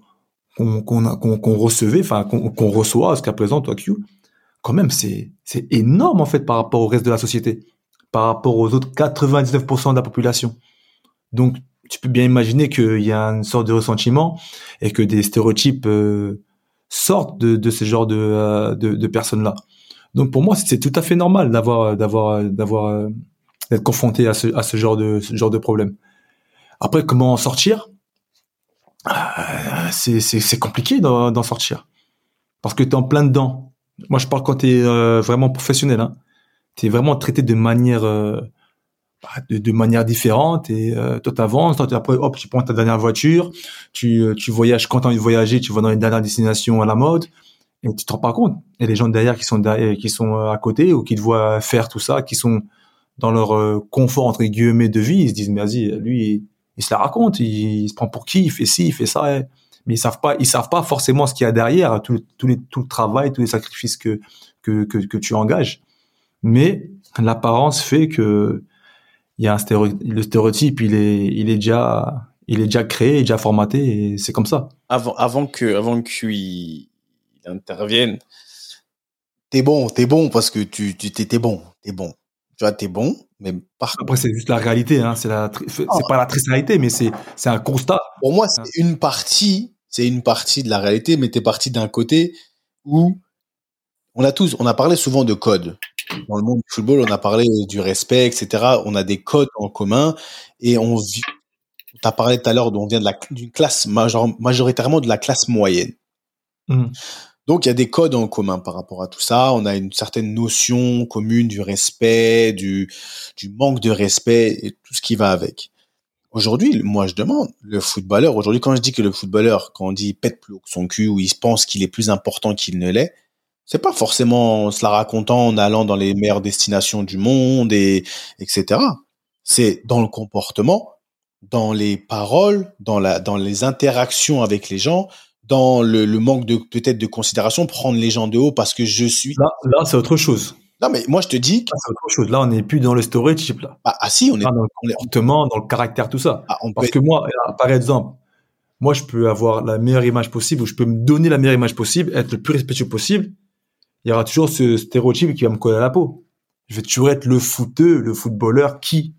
qu'on qu'on recevait, enfin qu'on reçoit jusqu'à présent, toi Q, quand même c'est c'est énorme en fait par rapport au reste de la société, par rapport aux autres 99% de la population. Donc tu peux bien imaginer qu'il y a une sorte de ressentiment et que des stéréotypes euh, sortent de, de ce genre de, euh, de, de personnes-là. Donc pour moi, c'est tout à fait normal d'avoir d'avoir d'avoir euh, d'être confronté à ce, à ce genre de ce genre de problème. Après, comment en sortir? Euh, C'est c'est compliqué d'en sortir parce que tu es en plein dedans. Moi, je parle quand tu es vraiment professionnel. Hein. Tu es vraiment traité de manière de, de, manière différente et euh, toi t'avances toi après hop tu prends ta dernière voiture tu euh, tu voyages quand t'as envie de voyager tu vas dans les dernières destinations à la mode et tu te rends pas compte. Et les gens derrière qui sont derrière, qui sont euh, à côté ou qui te voient faire tout ça qui sont dans leur euh, confort entre guillemets de vie. Ils se disent mais vas-y lui il, se la raconte il, se prend pour qui il fait ci il fait ça mais ils savent pas ils savent pas forcément ce qu'il y a derrière tout, tout, tout le travail tous les sacrifices que, que, que tu engages. Mais l'apparence fait que il y a un le stéréotype, il est, il est déjà, il est déjà créé, déjà formaté, et c'est comme ça. Avant, avant que, avant qu'il intervienne, t'es bon, t'es bon parce que tu, tu t'es bon, t'es bon. Tu vois, t'es bon, mais par après c'est juste la réalité, hein. C'est la, c'est pas la triste réalité, mais c'est, c'est un constat. Pour moi, c'est une partie, c'est une partie de la réalité, mais t'es parti d'un côté où on a tous, on a parlé souvent de code dans le monde du football, on a parlé du respect, etc. On a des codes en commun et on vit. as parlé tout à l'heure on vient de la d'une classe major- majoritairement de la classe moyenne. Mhm. Donc il y a des codes en commun par rapport à tout ça. On a une certaine notion commune du respect, du, du manque de respect et tout ce qui va avec. Aujourd'hui, moi je demande, le footballeur, aujourd'hui quand je dis que le footballeur, quand on dit il pète plus haut que son cul ou il se pense qu'il est plus important qu'il ne l'est, c'est pas forcément en se la racontant en allant dans les meilleures destinations du monde et etc. C'est dans le comportement, dans les paroles, dans la dans les interactions avec les gens, dans le, le manque de peut-être de considération, prendre les gens de haut parce que je suis. Là, là c'est autre chose. Non mais moi je te dis, que- Là, c'est autre chose. Là, on n'est plus dans le stéréotype là. ah, ah si on est, Là, dans le comportement, dans le caractère, tout ça. ah, on peut Parce que moi, par exemple, moi, je peux avoir la meilleure image possible ou je peux me donner la meilleure image possible, être le plus respectueux possible. Il y aura toujours ce stéréotype qui va me coller à la peau. Je vais toujours être le footeux, le footballeur qui,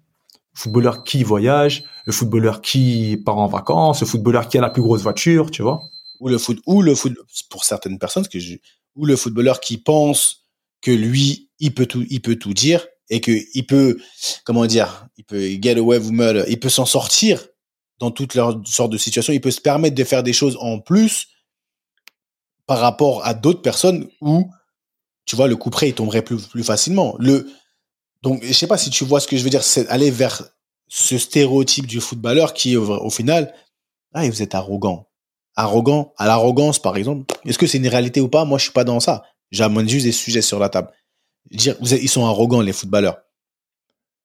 le footballeur qui voyage, le footballeur qui part en vacances, le footballeur qui a la plus grosse voiture, tu vois. ou le foot ou le foot pour certaines personnes que je ou le footballeur qui pense que lui il peut tout il peut tout dire et que il peut comment dire il peut get away with murder il peut s'en sortir dans toutes sortes de situations il peut se permettre de faire des choses en plus par rapport à d'autres personnes où tu vois le coup près il tomberait plus plus facilement. Le donc je sais pas si tu vois ce que je veux dire c'est aller vers ce stéréotype du footballeur qui au, au final ah vous êtes arrogant. Arrogant à l'arrogance par exemple. Est-ce que c'est une réalité ou pas? Moi je suis pas dans ça. J'amène juste des sujets sur la table. Dire vous ils sont arrogants les footballeurs.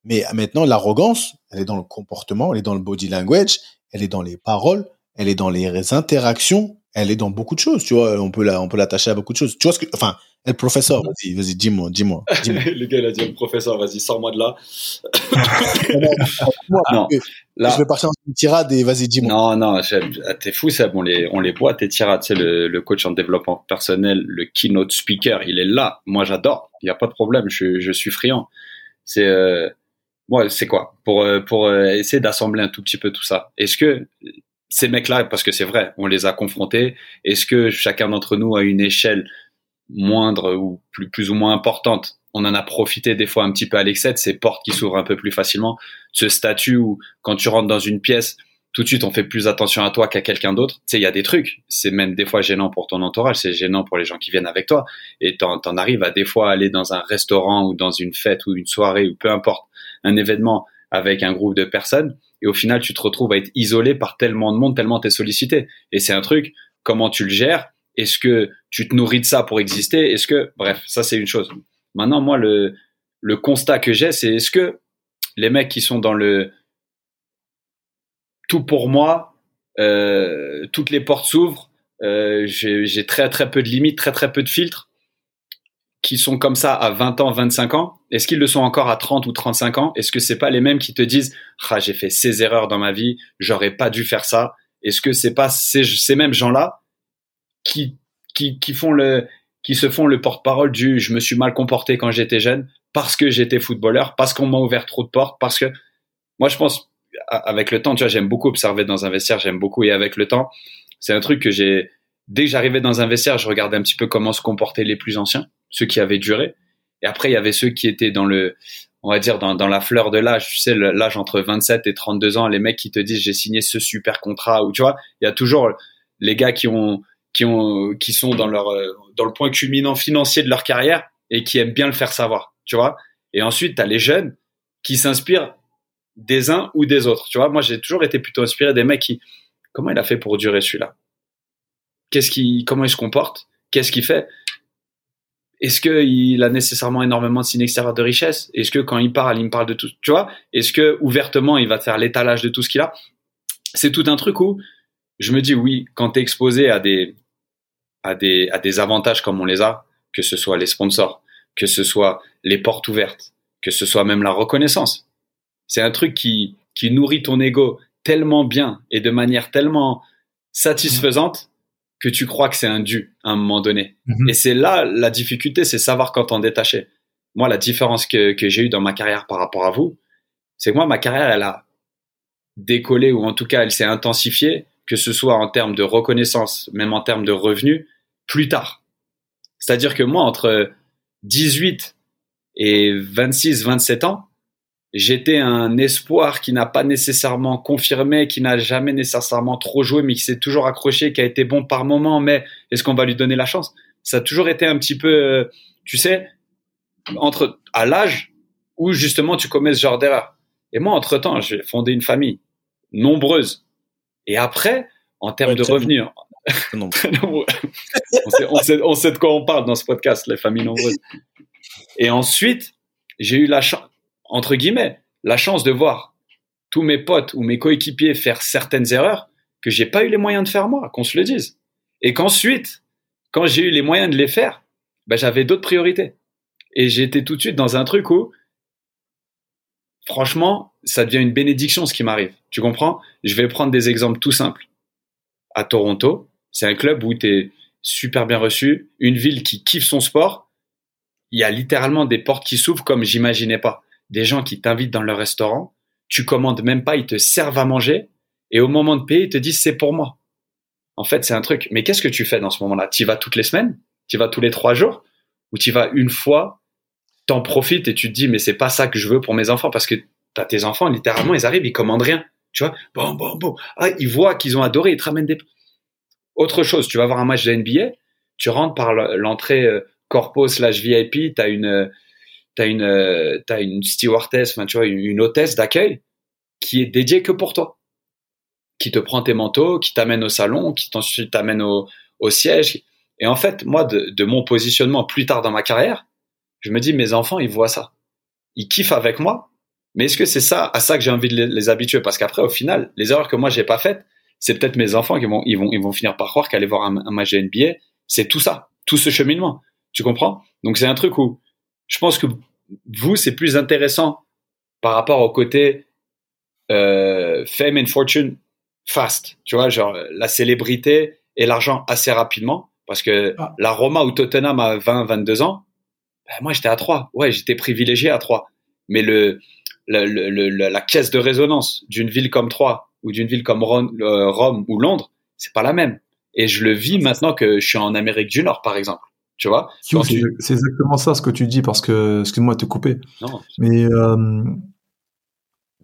Mais maintenant l'arrogance elle est dans le comportement elle est dans le body language elle est dans les paroles elle est dans les interactions elle est dans beaucoup de choses tu vois. On peut la on peut l'attacher à beaucoup de choses. Tu vois ce que enfin le professeur vas-y vas-y dis-moi dis-moi [laughs] le gars, il a dit au [laughs] professeur, vas-y, sors-moi de là. [laughs] Non, Là, je vais partir une tirade et vas-y dis-moi non, non, ah, t'es fou, Seb, on les, on les voit, tes tirades. Le, le coach en développement personnel, le keynote speaker, il est là. Moi, j'adore. Il n'y a pas de problème. Je, je suis friand. C'est, euh, moi, c'est quoi? Pour, euh, pour euh, essayer d'assembler un tout petit peu tout ça. Est-ce que ces mecs-là, parce que c'est vrai, on les a confrontés, est-ce que chacun d'entre nous a une échelle moindre ou plus, plus ou moins importante? On en a profité des fois un petit peu à l'excès de ces portes qui s'ouvrent un peu plus facilement, ce statut où quand tu rentres dans une pièce, tout de suite on fait plus attention à toi qu'à quelqu'un d'autre. Tu sais, il y a des trucs, c'est même des fois gênant pour ton entourage, c'est gênant pour les gens qui viennent avec toi. Et t'en, t'en arrives à des fois aller dans un restaurant ou dans une fête ou une soirée ou peu importe, un événement avec un groupe de personnes. Et au final, tu te retrouves à être isolé par tellement de monde, tellement t'es sollicité. Et c'est un truc, comment tu le gères? Est-ce que tu te nourris de ça pour exister? Est-ce que, bref, ça c'est une chose. Maintenant, moi, le, le constat que j'ai, c'est est-ce que les mecs qui sont dans le tout pour moi, euh, toutes les portes s'ouvrent, euh, j'ai très très peu de limites, très très peu de filtres, qui sont comme ça à 20 ans, 25 ans. Est-ce qu'ils le sont encore à 30 ou 35 ans? Est-ce que c'est pas les mêmes qui te disent ah, j'ai fait ces erreurs dans ma vie, j'aurais pas dû faire ça Est-ce que c'est pas ces, ces mêmes gens-là qui, qui qui font le qui se font le porte-parole du je me suis mal comporté quand j'étais jeune parce que j'étais footballeur, parce qu'on m'a ouvert trop de portes, parce que moi je pense avec le temps, tu vois, j'aime beaucoup observer dans un vestiaire, j'aime beaucoup et avec le temps, c'est un truc que j'ai dès que j'arrivais dans un vestiaire, je regardais un petit peu comment se comportaient les plus anciens, ceux qui avaient duré, et après il y avait ceux qui étaient dans le on va dire dans, dans la fleur de l'âge, tu sais l'âge entre 27 et 32 ans, les mecs qui te disent j'ai signé ce super contrat ou tu vois, il y a toujours les gars qui ont qui ont qui sont dans leur euh, dans le point culminant financier de leur carrière et qui aiment bien le faire savoir, tu vois. Et ensuite, tu as les jeunes qui s'inspirent des uns ou des autres, tu vois. Moi, j'ai toujours été plutôt inspiré des mecs qui comment il a fait pour durer celui-là? Qu'est-ce qui comment il se comporte? Qu'est-ce qu'il fait? Est-ce qu'il a nécessairement énormément de signes extérieurs de richesse? Est-ce que quand il parle, il me parle de tout, tu vois? Est-ce que ouvertement, il va faire l'étalage de tout ce qu'il a? C'est tout un truc où je me dis oui, quand tu es exposé à des à des à des avantages comme on les a, que ce soit les sponsors, que ce soit les portes ouvertes, que ce soit même la reconnaissance. C'est un truc qui qui nourrit ton ego tellement bien et de manière tellement satisfaisante que tu crois que c'est un dû à un moment donné. Mhm. Et c'est là la difficulté, c'est savoir quand t'en détacher. Moi, la différence que, que j'ai eue dans ma carrière par rapport à vous, c'est que moi, ma carrière, elle a décollé ou en tout cas, elle s'est intensifiée, que ce soit en termes de reconnaissance, même en termes de revenus, plus tard. C'est-à-dire que moi, entre 18 et 26, 27 ans, j'étais un espoir qui n'a pas nécessairement confirmé, qui n'a jamais nécessairement trop joué, mais qui s'est toujours accroché, qui a été bon par moment, mais est-ce qu'on va lui donner la chance? Ça a toujours été un petit peu, euh, tu sais, entre à l'âge où justement tu commets ce genre d'erreur. Et moi, entre-temps, j'ai fondé une famille nombreuse. Et après, en termes Ouais, de revenus, Non. [laughs] on, sait, on, sait, on sait de quoi on parle dans ce podcast, les familles nombreuses. Et ensuite, j'ai eu la chance, entre guillemets, la chance de voir tous mes potes ou mes coéquipiers faire certaines erreurs que j'ai pas eu les moyens de faire moi, qu'on se le dise. Et qu'ensuite, quand j'ai eu les moyens de les faire, ben, j'avais d'autres priorités. Et j'étais tout de suite dans un truc où, franchement, ça devient une bénédiction ce qui m'arrive. Tu comprends? Je vais prendre des exemples tout simples. À Toronto, c'est un club où tu es super bien reçu, une ville qui kiffe son sport. Il y a littéralement des portes qui s'ouvrent comme j'imaginais pas. Des gens qui t'invitent dans leur restaurant, tu commandes même pas, ils te servent à manger, et au moment de payer, ils te disent c'est pour moi. En fait, c'est un truc. Mais qu'est-ce que tu fais dans ce moment-là? Tu vas toutes les semaines? Tu vas tous les trois jours? Ou tu vas une fois T'en profites et tu te dis mais c'est pas ça que je veux pour mes enfants parce que t'as tes enfants littéralement ils arrivent ils commandent rien. Tu vois? Bon bon bon. Ah, ils voient qu'ils ont adoré ils te ramènent des autre chose tu vas voir un match de NBA tu rentres par l'entrée euh, corpo slash VIP t'as une t'as une euh, t'as une stewardess enfin tu vois une, hôtesse d'accueil qui est dédiée que pour toi. Qui te prend tes manteaux qui t'amène au salon qui t'ensuite t'amène au, siège. Et en fait moi de mon positionnement plus tard dans ma carrière je me dis mes enfants ils voient ça. Ils kiffent avec moi mais est-ce que c'est ça à ça que j'ai envie de les, les habituer? Parce qu'après au final les erreurs que moi j'ai pas faites c'est peut-être mes enfants qui vont ils vont ils vont finir par croire qu'aller voir un, un match de NBA c'est tout ça tout ce cheminement. Tu comprends? Donc c'est un truc où je pense que vous c'est plus intéressant par rapport au côté euh, fame and fortune fast. Tu vois genre la célébrité et l'argent assez rapidement. Parce que Ah. la Roma ou Tottenham à 20 22 ans moi j'étais à 3 ouais j'étais privilégié à 3 mais le, le, le, le- la caisse de résonance d'une ville comme Troyes ou d'une ville comme Ron- euh, Rome ou Londres c'est pas la même. Et je le vis maintenant que je suis en Amérique du Nord par exemple. Tu vois? Tu- c'est exactement ça ce que tu dis parce que, excuse-moi de te couper, non. Mais euh,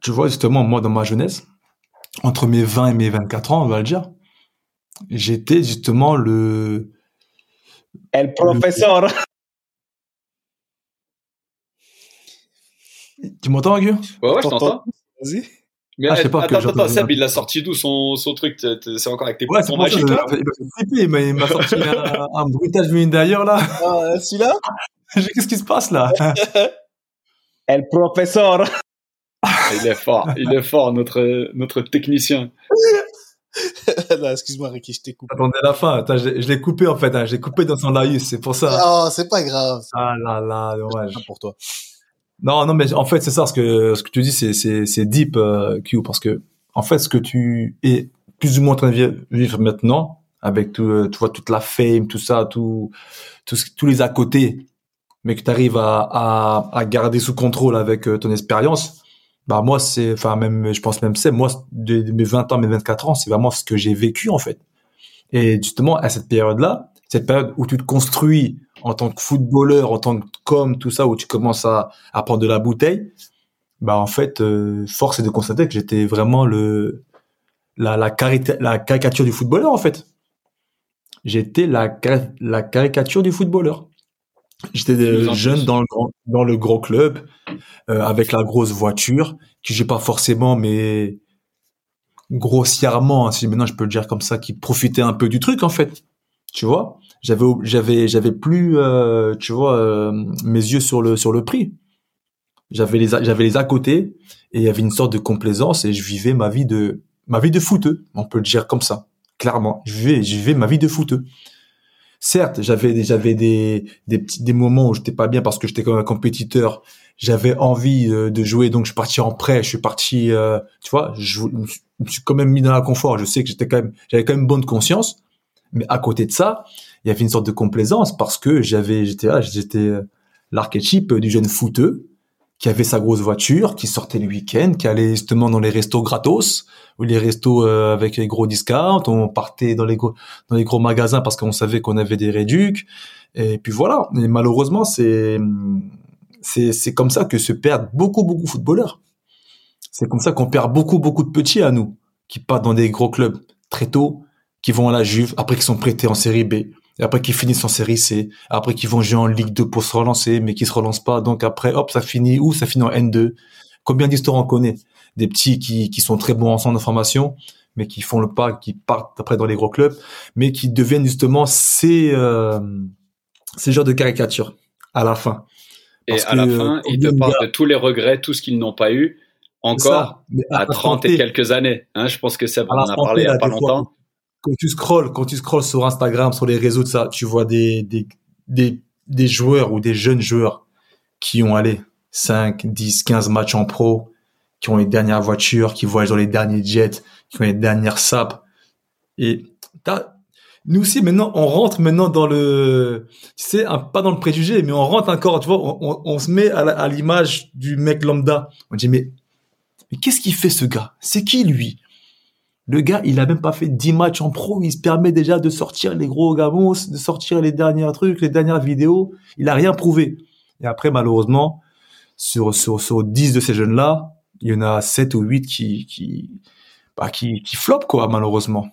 tu vois justement moi dans ma jeunesse, entre mes 20 et mes 24 ans on va le dire, j'étais justement le El professeur. Tu m'entends, Guy ouais ouais je T'entends Vas-y. mais Ah, je sais pas que attends j'entends attends Seb il a sorti d'où son, son truc c'est encore avec tes Ouais, magiques là il m'a sorti [laughs] un, un bruitage venu d'ailleurs là. Ah, celui-là? [laughs] Qu'est-ce qui se passe là? [laughs] El professeur. il est fort il est fort notre notre technicien excuse-moi, Ricky, je t'ai coupé. Attendez la fin, attends, je, l'ai- je l'ai coupé en fait, hein, je l'ai coupé dans son laïus, c'est pour ça. Oh, c'est pas grave. Ah là là, dommage. C'est pour toi. Non, non, mais en fait, c'est ça, ce que, ce que tu dis, c'est, c'est, c'est deep, euh, Q, parce que, en fait, ce que tu es plus ou moins en train de vi- vivre maintenant, avec tout, euh, tu vois, toute la fame, tout ça, tout, tout tous les à côté, mais que tu arrives à, à, à garder sous contrôle avec euh, ton expérience, bah, moi, c'est, enfin, même, je pense même c'est, moi, de mes 20 ans, mes 24 ans, c'est vraiment ce que j'ai vécu, en fait. Et justement, à cette période-là, cette période où tu te construis en tant que footballeur, en tant que com, tout ça, où tu commences à, à prendre de la bouteille, bah en fait, euh, force est de constater que j'étais vraiment le la la, carita- la caricature du footballeur en fait. J'étais la la caricature du footballeur. J'étais euh, jeune dans le grand dans le gros club euh, avec la grosse voiture qui j'ai pas forcément mais grossièrement, hein, si maintenant je peux le dire comme ça, qui profitait un peu du truc en fait. Tu vois, j'avais j'avais j'avais plus euh, tu vois euh, mes yeux sur le sur le prix. J'avais les j'avais les à côté et il y avait une sorte de complaisance et je vivais ma vie de ma vie de footeux, on peut le dire comme ça, clairement. Je vivais je vivais ma vie de footeux. Certes, j'avais j'avais des des petits des moments où j'étais pas bien parce que j'étais comme un compétiteur. J'avais envie euh, de jouer donc je suis parti en prêt, je suis parti tu vois, je me suis- quand même mis dans la confort, je sais que j'étais quand même j'avais quand même bonne conscience. Mais à côté de ça, il y avait une sorte de complaisance parce que j'avais, j'étais là, j'étais euh, l'archétype du jeune footeux qui avait sa grosse voiture, qui sortait le week-end, qui allait justement dans les restos gratos ou les restos euh, avec les gros discounts. On partait dans les gros, dans les gros magasins parce qu'on savait qu'on avait des réducs. Et puis voilà. Et malheureusement, c'est c'est c'est comme ça que se perdent beaucoup beaucoup de footballeurs. C'est comme ça qu'on perd beaucoup beaucoup de petits à nous qui partent dans des gros clubs très tôt, qui vont à la Juve, après qui sont prêtés en série B, et après qui finissent en série C, après qui vont jouer en Ligue 2 pour se relancer, mais qui se relancent pas. Donc après, hop, ça finit où Ça finit en N2. Combien d'histoires on connaît? Des petits qui, qui sont très bons en centre de formation, mais qui font le pas, qui partent après dans les gros clubs, mais qui deviennent justement ces, euh, ces genres de caricatures à la fin. Et à la fin, euh, ils te parlent de tous les regrets, tout ce qu'ils n'ont pas eu, encore. Mais à 30 et quelques années. Hein, je pense que ça, à on en a parlé il y a pas longtemps. Quand tu scrolles, quand tu scrolles sur Instagram, sur les réseaux de ça, tu vois des, des, des, des joueurs ou des jeunes joueurs qui ont allé 5, 10, 15 matchs en pro, qui ont les dernières voitures, qui voyagent dans les derniers jets, qui ont les dernières sapes. Et t'as, nous aussi, maintenant, on rentre maintenant dans le, tu sais, pas dans le préjugé, mais on rentre encore, tu vois, on, on, on se met à l'image du mec lambda. On dit, mais, mais qu'est-ce qu'il fait ce gars? C'est qui lui? Le gars, il a même pas fait 10 matchs en pro, il se permet déjà de sortir les gros gamos, de sortir les derniers trucs, les dernières vidéos. Il a rien prouvé. Et après, malheureusement, sur, sur, sur 10 de ces jeunes-là, il y en a 7 ou 8 qui, qui, bah, qui, qui flopent, quoi, malheureusement.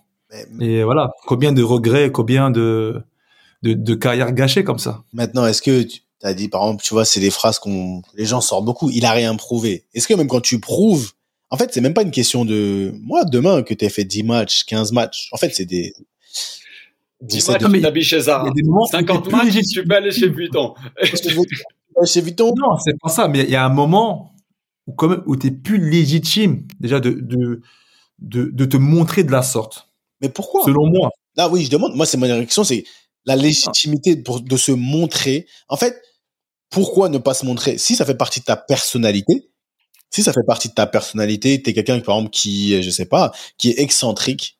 Mais Et voilà. Combien de regrets, combien de, de, de carrières gâchées comme ça. maintenant, est-ce que tu as dit, par exemple, tu vois, c'est des phrases qu'on, les gens sortent beaucoup. Il a rien prouvé. Est-ce que même quand tu prouves, en fait, c'est même pas une question de, moi, demain, que tu aies fait 10 matchs, 15 matchs. En fait, c'est des, 10 c'est matchs, tu t'habilles chez Il y Zara. a des moments où t'es 50 plus matchs, légitime. tu peux aller chez Vuitton. chez Vuitton. Non, c'est pas ça, mais il y a un moment où quand même, où t'es plus légitime, déjà, de, de, de, de te montrer de la sorte. Mais pourquoi? Selon moi. Ah oui, je demande. Moi, c'est ma réaction, c'est la légitimité pour, de se montrer. En fait, pourquoi ne pas se montrer? Si ça fait partie de ta personnalité, si ça fait partie de ta personnalité, t'es quelqu'un, par exemple, qui, je sais pas, qui est excentrique,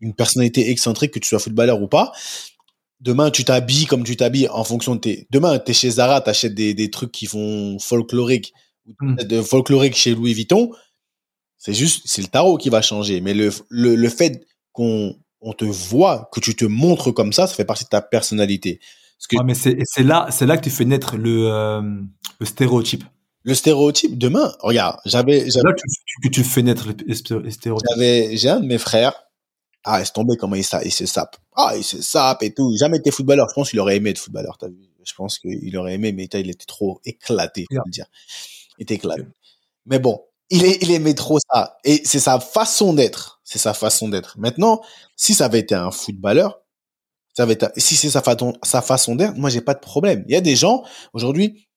une personnalité excentrique, que tu sois footballeur ou pas, demain, tu t'habilles comme tu t'habilles en fonction de tes... Demain, t'es chez Zara, t'achètes des, des trucs qui font folklorique, ou Mm. de folklorique chez Louis Vuitton, c'est juste, c'est le tarot qui va changer. Mais le, le, le fait qu'on on te voit, que tu te montres comme ça, ça fait partie de ta personnalité. Parce que Ouais, mais c'est, là, c'est là que tu fais naître le, euh, le stéréotype. Le stéréotype, demain, regarde, j'avais, là tu, que tu fais naître le, le sté- le stéréotype. j'avais, j'ai un de mes frères, ah, laisse tomber comment il, il se sape. Ah, il se sape et tout. Jamais été footballeur. Je pense qu'il aurait aimé être footballeur, t'as vu. Je pense qu'il aurait aimé, mais il était trop éclaté, Yeah. le dire. Il était éclaté. Mais bon, il, est, il aimait trop ça. Et c'est sa façon d'être. C'est sa façon d'être. Maintenant, si ça avait été un footballeur, ça avait été, si c'est sa façon, sa façon d'être, moi, j'ai pas de problème. Il y a des gens, aujourd'hui,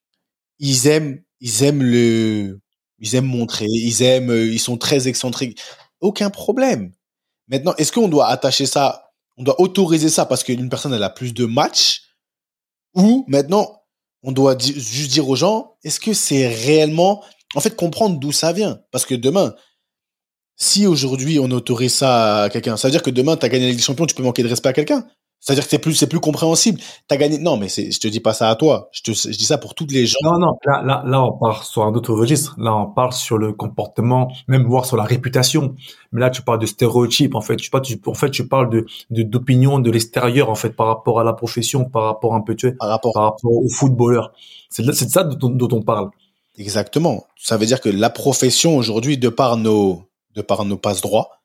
ils aiment, ils aiment le, ils aiment montrer, ils aiment, euh, ils sont très excentriques. Aucun problème. Maintenant, est-ce qu'on doit attacher ça, on doit autoriser ça parce qu'une personne, elle a plus de matchs? Ou maintenant, on doit juste dire aux gens, est-ce que c'est réellement, en fait, comprendre d'où ça vient? Parce que demain, si aujourd'hui on autorise ça à quelqu'un, ça veut dire que demain, tu as gagné la des Champions, tu peux manquer de respect à quelqu'un. C'est-à-dire que c'est plus, c'est plus compréhensible. T'as gagné. Non, mais c'est, je te dis pas ça à toi. Je te, je dis ça pour toutes les gens. Non, non, là, là, là, on part sur un autre registre. Là, on parle sur le comportement, même voir sur la réputation. Mais là, tu parles de stéréotypes, en fait. Tu, tu, en fait, tu parles de, de, d'opinion de l'extérieur, en fait, par rapport à la profession, par rapport un peu, tu sais, Par rapport. par rapport au footballeur. C'est de, c'est de ça dont, dont on parle. Exactement. Ça veut dire que la profession aujourd'hui, de par nos, de par nos passe droits,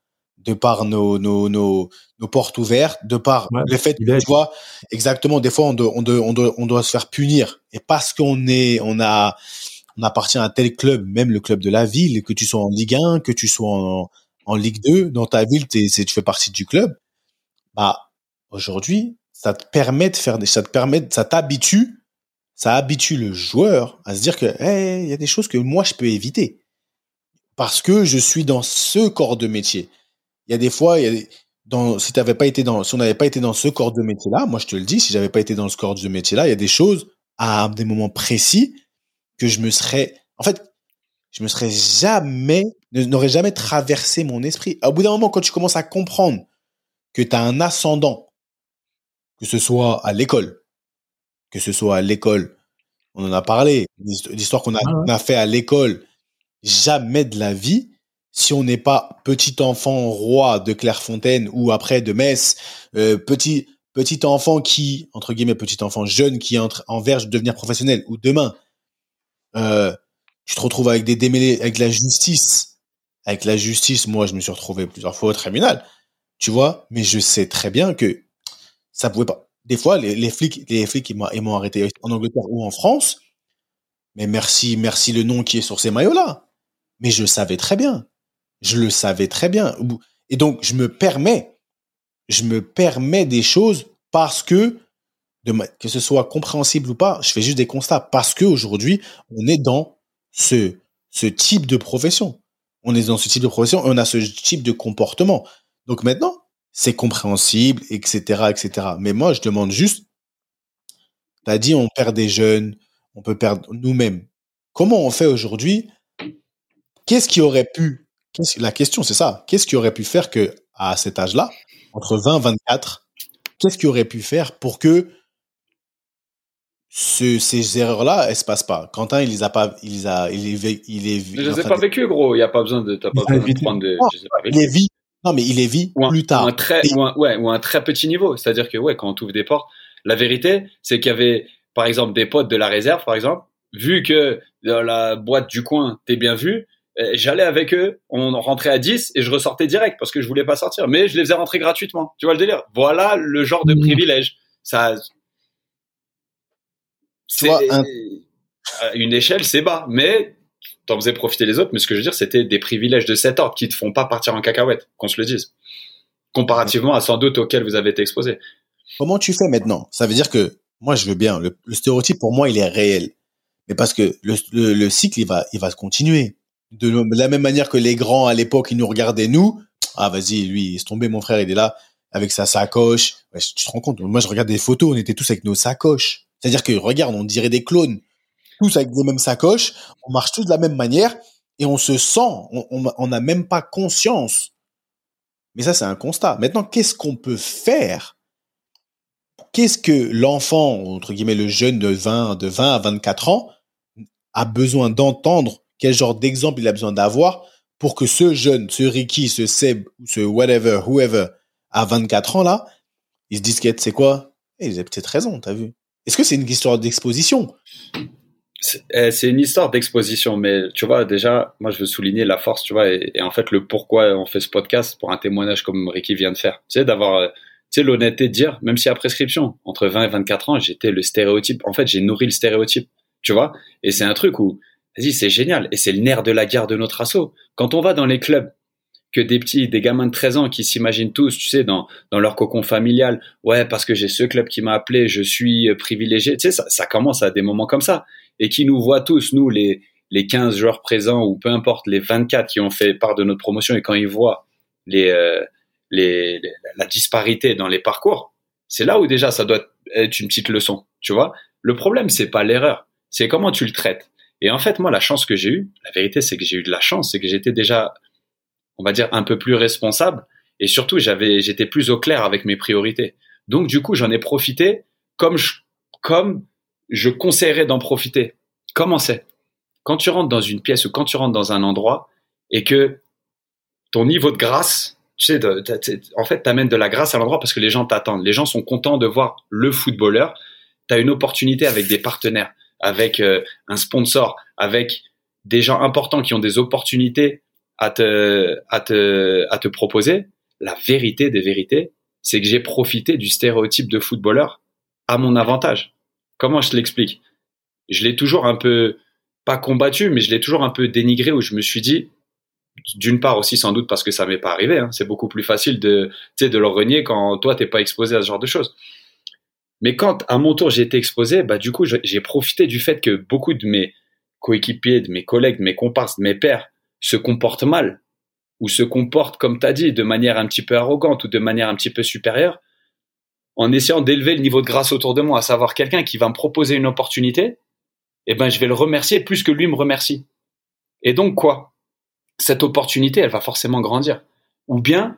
de par nos, nos, nos, nos portes ouvertes, de par Ouais, le fait que, tu vois, exactement, des fois, on doit, on doit, on doit, on doit se faire punir. Et parce qu'on est, on a, on appartient à un tel club, même le club de la ville, que tu sois en Ligue 1, que tu sois en, en Ligue 2, dans ta ville, t'es, tu fais partie du club. Bah, aujourd'hui, ça te permet de faire des, ça te permet, ça t'habitue, ça habitue le joueur à se dire que, hey, il y a des choses que moi, je peux éviter. Parce que je suis dans ce corps de métier. Il y a des fois, il y a des- dans, si t'avais pas été dans, si on n'avait pas été dans ce corps de métier-là, moi, je te le dis, si j'avais pas été dans ce corps de métier-là, il y a des choses à des moments précis que je me serais, en fait, je me serais jamais, n'aurait jamais traversé mon esprit. Au bout d'un moment, quand tu commences à comprendre que tu as un ascendant, que ce soit à l'école, que ce soit à l'école, on en a parlé, l'histoire qu'on a, ouais. on a fait à l'école, jamais de la vie, si on n'est pas petit enfant roi de Clairefontaine ou après de Metz, euh, petit enfant qui entre guillemets petit enfant jeune qui entre en verge de devenir professionnel ou demain euh, tu te retrouves avec des démêlés, avec la justice. Avec la justice, moi, je me suis retrouvé plusieurs fois au tribunal. Tu vois, mais je sais très bien que ça pouvait pas. Des fois, les, flics, les m'ont arrêté en Angleterre ou en France. Mais merci, merci le nom qui est sur ces maillots-là. Mais je savais très bien. Je le savais très bien. Et donc, je me permets, je me permets des choses parce que, que ce soit compréhensible ou pas, je fais juste des constats. Parce qu'aujourd'hui, on est dans ce, ce type de profession. On est dans ce type de profession et on a ce type de comportement. Donc maintenant, c'est compréhensible, etc., etc. Mais moi, je demande juste, t'as dit, on perd des jeunes, on peut perdre nous-mêmes. Comment on fait aujourd'hui? Qu'est-ce qui aurait pu qu'est-ce- La question, c'est ça. Qu'est-ce qui aurait pu faire que, à cet âge-là, entre 20 et 24, qu'est-ce qui aurait pu faire pour que ce- ces erreurs-là, elles se passent pas? Quentin, il les a pas, il les a, il les, vé- il Je il est les ai pas vécu, gros. Il y a pas besoin de, t'as pas Il besoin de prendre de, les il vit. Non, mais il les vit ou un, plus tard. ou un très, Et- ou un, ouais, ou un très petit niveau. C'est-à-dire que, ouais, quand on t'ouvre des portes, la vérité, c'est qu'il y avait, par exemple, des potes de la réserve, par exemple, vu que dans la boîte du coin, t'es bien vu, j'allais avec eux, on rentrait à 10 et je ressortais direct parce que je voulais pas sortir. Mais je les faisais rentrer gratuitement. Tu vois le délire? Voilà le genre de Mmh. privilège. Ça, c'est- un- une échelle, c'est bas, mais t'en faisais profiter les autres. Mais ce que je veux dire, c'était des privilèges de cet ordre qui te font pas partir en cacahuète, qu'on se le dise. Comparativement à sans doute auxquels vous avez été exposé. Comment tu fais maintenant? Ça veut dire que moi, je veux bien. Le, le stéréotype, pour moi, il est réel. Mais parce que le, le, le cycle, il va, il va se continuer. De la même manière que les grands, à l'époque, ils nous regardaient, nous. Ah, vas-y, lui, il se tombé, mon frère, il est là, avec sa sacoche. Tu te rends compte Moi, je regarde des photos, on était tous avec nos sacoches. C'est-à-dire que, regarde, on dirait des clones. Tous avec les mêmes sacoches. On marche tous de la même manière. Et on se sent, on n'a même pas conscience. Mais ça, c'est un constat. Maintenant, qu'est-ce qu'on peut faire? Qu'est-ce que l'enfant, entre guillemets, le jeune de 20, de 20 à 24 ans, a besoin d'entendre, quel genre d'exemple il a besoin d'avoir pour que ce jeune, ce Ricky, ce Seb, ce whatever, whoever, à 24 ans là, il se dise qu'est-ce c'est quoi? Eh, Ils avaient peut-être raison, t'as vu Est-ce que c'est une histoire d'exposition? C'est eh, c'est une histoire d'exposition, mais tu vois, déjà, moi, je veux souligner la force, tu vois, et, et en fait, le pourquoi on fait ce podcast pour un témoignage comme Ricky vient de faire. Tu sais, d'avoir, euh, tu sais, l'honnêteté de dire, même si à prescription, entre 20 et 24 ans, j'étais le stéréotype. En fait, j'ai nourri le stéréotype, tu vois, et c'est un truc où, vas-y, c'est génial, et c'est le nerf de la guerre de notre assaut. Quand on va dans les clubs, que des petits, des gamins de 13 ans qui s'imaginent tous, tu sais, dans, leur cocon familial, ouais, parce que j'ai ce club qui m'a appelé, je suis euh, privilégié, tu sais, ça, ça commence à des moments comme ça et qui nous voit tous, nous, les, les 15 joueurs présents ou peu importe, les 24 qui ont fait part de notre promotion et quand ils voient les, euh, la disparité dans les parcours, c'est là où déjà ça doit être une petite leçon, tu vois. Le problème, c'est pas l'erreur, c'est comment tu le traites. Et en fait, moi, la chance que j'ai eue, la vérité, c'est que j'ai eu de la chance, c'est que j'étais déjà, on va dire, un peu plus responsable et surtout, j'avais, j'étais plus au clair avec mes priorités. Donc, du coup, j'en ai profité comme je, comme je conseillerais d'en profiter. Comment c'est? Quand tu rentres dans une pièce ou quand tu rentres dans un endroit et que ton niveau de grâce, tu sais, t'as- t'as- en fait, t'amènes de la grâce à l'endroit parce que les gens t'attendent. Les gens sont contents de voir le footballeur. Tu as une opportunité avec des partenaires, avec euh, un sponsor, avec des gens importants qui ont des opportunités à te, à te, à te proposer. La vérité des vérités, c'est que j'ai profité du stéréotype de footballeur à mon avantage. Comment je l'explique? Je l'ai toujours un peu, pas combattu, mais je l'ai toujours un peu dénigré où je me suis dit, d'une part aussi sans doute parce que ça m'est pas arrivé, hein, c'est beaucoup plus facile de, de le renier quand toi t'es pas exposé à ce genre de choses. Mais quand à mon tour j'ai été exposé, bah du coup j'ai profité du fait que beaucoup de mes coéquipiers, de mes collègues, de mes comparses, de mes pairs se comportent mal ou se comportent comme t'as dit de manière un petit peu arrogante ou de manière un petit peu supérieure, en essayant d'élever le niveau de grâce autour de moi, à savoir quelqu'un qui va me proposer une opportunité, eh ben je vais le remercier plus que lui me remercie. Et donc quoi? Cette opportunité, elle va forcément grandir. Ou bien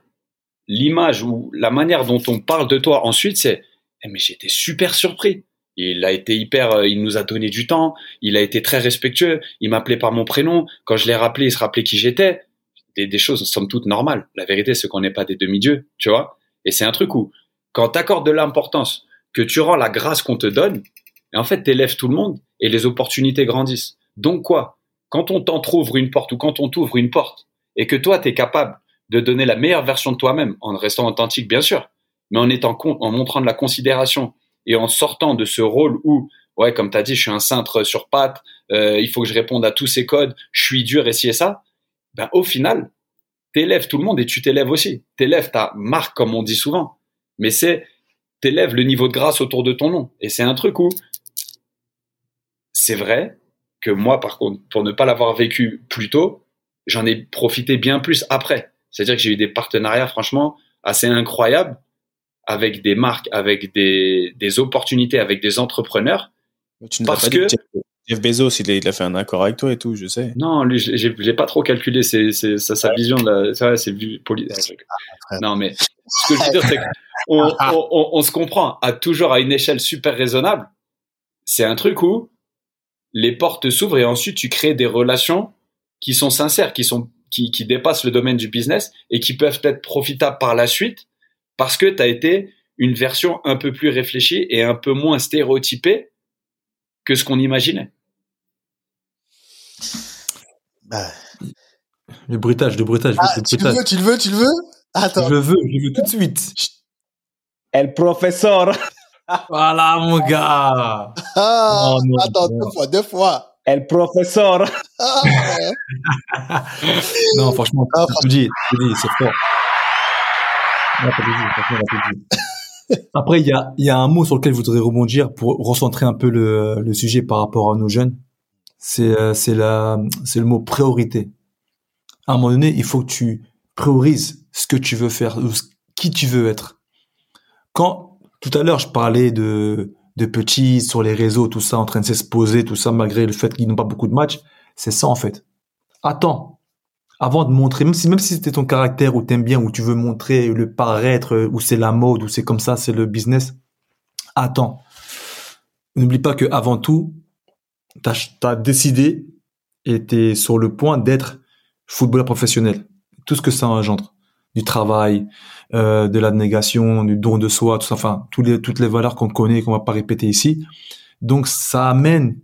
l'image ou la manière dont on parle de toi ensuite, c'est mais j'étais super surpris. Il a été hyper, euh, il nous a donné du temps, il a été très respectueux, il m'appelait par mon prénom. Quand je l'ai rappelé, il se rappelait qui j'étais. Des, des choses somme toute normales. La vérité, c'est qu'on n'est pas des demi-dieux, tu vois. Et c'est un truc où, quand t'accordes de l'importance, que tu rends la grâce qu'on te donne, en fait, t'élèves tout le monde et les opportunités grandissent. Donc quoi? Quand on t'entrouvre une porte ou quand on t'ouvre une porte et que toi, tu es capable de donner la meilleure version de toi-même en restant authentique, bien sûr, mais en montrant de la considération et en sortant de ce rôle où, ouais, comme tu as dit, je suis un cintre sur pattes, euh, il faut que je réponde à tous ces codes, je suis dur et ci et ça, ben, au final, t'élèves tout le monde et tu t'élèves aussi. T'élèves ta marque, comme on dit souvent. Mais c'est, t'élèves le niveau de grâce autour de ton nom. Et c'est un truc où, c'est vrai que moi, par contre, pour ne pas l'avoir vécu plus tôt, j'en ai profité bien plus après. C'est-à-dire que j'ai eu des partenariats, franchement, assez incroyables avec des marques, avec des, des opportunités, avec des entrepreneurs. tu parce que Jeff Bezos, il a, fait un accord avec toi et tout, je sais. Non, lui, j'ai pas trop calculé c'est sa, vision de la, c'est Non, mais ce que je veux dire, c'est qu'on on, on, se comprend à toujours à une échelle super raisonnable. C'est un truc où les portes s'ouvrent et ensuite tu crées des relations qui sont sincères, qui sont qui, qui dépassent le domaine du business et qui peuvent être profitables par la suite parce que tu as été une version un peu plus réfléchie et un peu moins stéréotypée que ce qu'on imaginait. Bah. Le bruitage, le bruitage. Ah, tu le veux, tu le veux, tu le veux? Attends. Je le veux, je le veux tout de suite. El professeur. Voilà, mon gars. Ah, attends, deux fois, deux fois. El professeur. Ah, [laughs] non, franchement, ah, tu dis, tu dis, c'est fort. Après, il y a, un mot sur lequel je voudrais rebondir pour recentrer un peu le, sujet par rapport à nos jeunes c'est euh, c'est le mot priorité. À un moment donné, il faut que tu priorises ce que tu veux faire, ou qui tu veux être. Quand tout à l'heure je parlais de petits sur les réseaux, tout ça en train de s'exposer, tout ça malgré le fait qu'ils n'ont pas beaucoup de matchs, c'est ça en fait. Attends, avant de montrer, même si même si c'était ton caractère ou t'aimes bien ou tu veux montrer le paraître ou c'est la mode ou c'est comme ça, c'est le business. Attends. N'oublie pas que avant tout, tu as, décidé et tu es sur le point d'être footballeur professionnel. Tout ce que ça engendre. Du travail, euh, de l'abnégation, du don de soi, tout ça, enfin, toutes les, toutes les valeurs qu'on connaît, qu'on va pas répéter ici. Donc, ça amène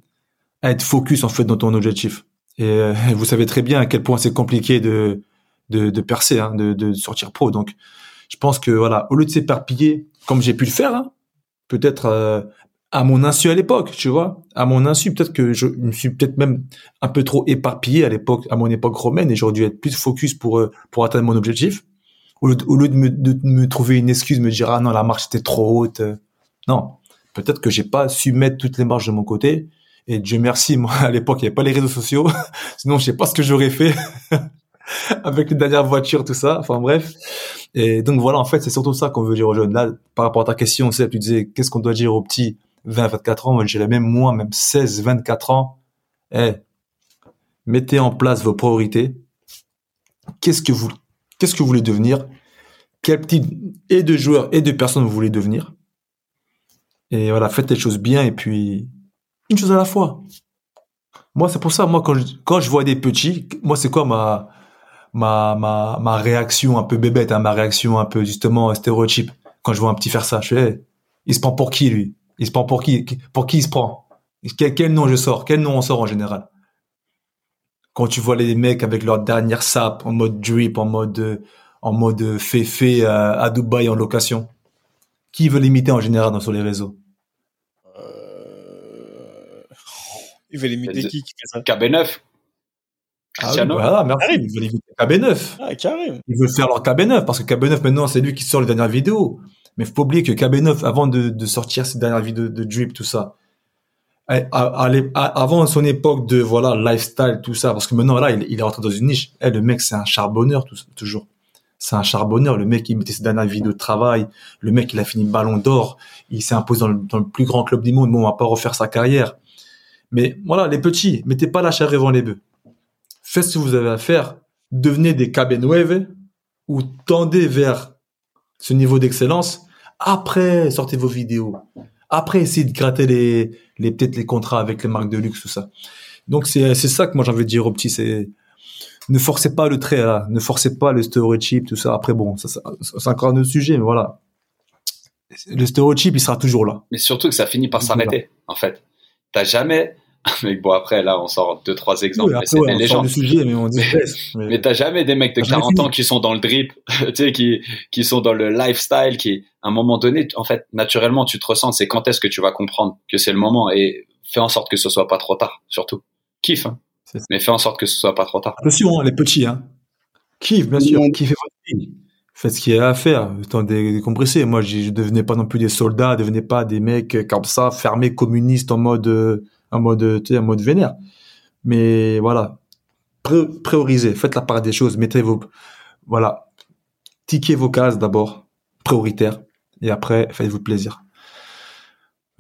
à être focus, en fait, dans ton objectif. Et euh, vous savez très bien à quel point c'est compliqué de, de, de percer, hein, de, de sortir pro. Donc, je pense que, voilà, au lieu de s'éparpiller, comme j'ai pu le faire, hein, peut-être euh, à mon insu à l'époque, tu vois. À mon insu, peut-être que je me suis peut-être même un peu trop éparpillé à l'époque, à mon époque romaine, et j'aurais dû être plus focus pour euh, pour atteindre mon objectif. Au lieu, de, me, de me trouver une excuse, me dire ah non la marche était trop haute. Euh. Non, peut-être que j'ai pas su mettre toutes les marches de mon côté. Et Dieu merci, moi [laughs] à l'époque il n'y avait pas les réseaux sociaux, [laughs] sinon je sais pas ce que j'aurais fait [laughs] avec les dernières voitures, tout ça. Enfin bref. Et donc voilà, en fait c'est surtout ça qu'on veut dire aux jeunes. Là, par rapport à ta question, tu disais qu'est-ce qu'on doit dire aux petits 20, 24 ans, moi je même moins, même 16, 24 ans. Eh, mettez en place vos priorités. Qu'est-ce que vous, qu'est-ce que vous voulez devenir? Quel type et de joueurs et de personnes vous voulez devenir? Et voilà, faites les choses bien et puis une chose à la fois. Moi, c'est pour ça, moi, quand je, quand je vois des petits, moi, c'est quoi ma, ma, ma, ma réaction un peu bébête, hein, ma réaction un peu, justement, stéréotype. Quand je vois un petit faire ça, je fais, il se prend pour qui, lui? Il se prend pour qui Pour qui il se prend? Quel, nom je sors? Quel nom on sort en général? Quand tu vois les mecs avec leur dernière sap en mode drip, en mode en mode féfé à, à Dubaï en location, qui veut l'imiter en général dans, sur les réseaux? Il veut l'imiter qui, qui fait ça KB9. Ah oui, voilà, merci. Il veut l'imiter KB9. Ah, carrément. Il veut faire leur KB9 parce que KB9 maintenant c'est lui qui sort les dernières vidéos. Mais faut pas oublier que KB9, avant de, de sortir ses dernières vidéos de drip, tout ça, avant son époque de voilà lifestyle, tout ça, parce que maintenant là, il, il est rentré dans une niche. Eh, le mec, c'est un charbonneur, tout, toujours. C'est un charbonneur. Le mec, il mettait ses dernières vidéos de travail. Le mec, il a fini ballon d'or. Il s'est imposé dans le, dans le, plus grand club du monde. Bon, on va pas refaire sa carrière. Mais voilà, les petits, mettez pas la chair devant les bœufs. Faites ce que vous avez à faire. Devenez des KB9 ou tendez vers ce niveau d'excellence après, sortez vos vidéos. Après, essayez de gratter les, les peut-être les contrats avec les marques de luxe, tout ça. Donc c'est c'est ça que moi j'ai envie de dire aux petits, c'est ne forcez pas le trait là, ne forcez pas le stéréotype, tout ça. Après bon, ça, c'est encore un autre sujet, mais voilà. Le stéréotype, il sera toujours là. Mais surtout que ça finit par s'arrêter, en fait. T'as jamais, [laughs] Mais bon, après, là, on sort deux, trois exemples. Oui, mais après, c'est ouais, des on sort légendes. du sujet, mais on dit. [laughs] Mais, mais t'as jamais des mecs de T'as jamais 40 ans qui sont dans le drip, [laughs] tu sais, qui, qui sont dans le lifestyle, qui, à un moment donné, en fait, naturellement, tu te ressens, c'est quand est-ce que tu vas comprendre que c'est le moment et fais en sorte que ce soit pas trop tard, surtout. Kiffe, hein. Mais fais en sorte que ce soit pas trop tard. Attention, hein, les petits, hein. Kiffe, bien sûr. Kiffez votre vie. Faites ce qu'il y a à faire. Tant des décompresser. Moi, je devenais pas non plus des soldats, devenez pas des mecs comme ça, fermés, communistes en mode, euh, en mode, euh, tu sais, en mode vénère. Mais voilà. Pré- priorisez. Faites la part des choses. Mettez vos, voilà. Tiquez vos cases d'abord. Prioritaire. Et après, faites-vous plaisir.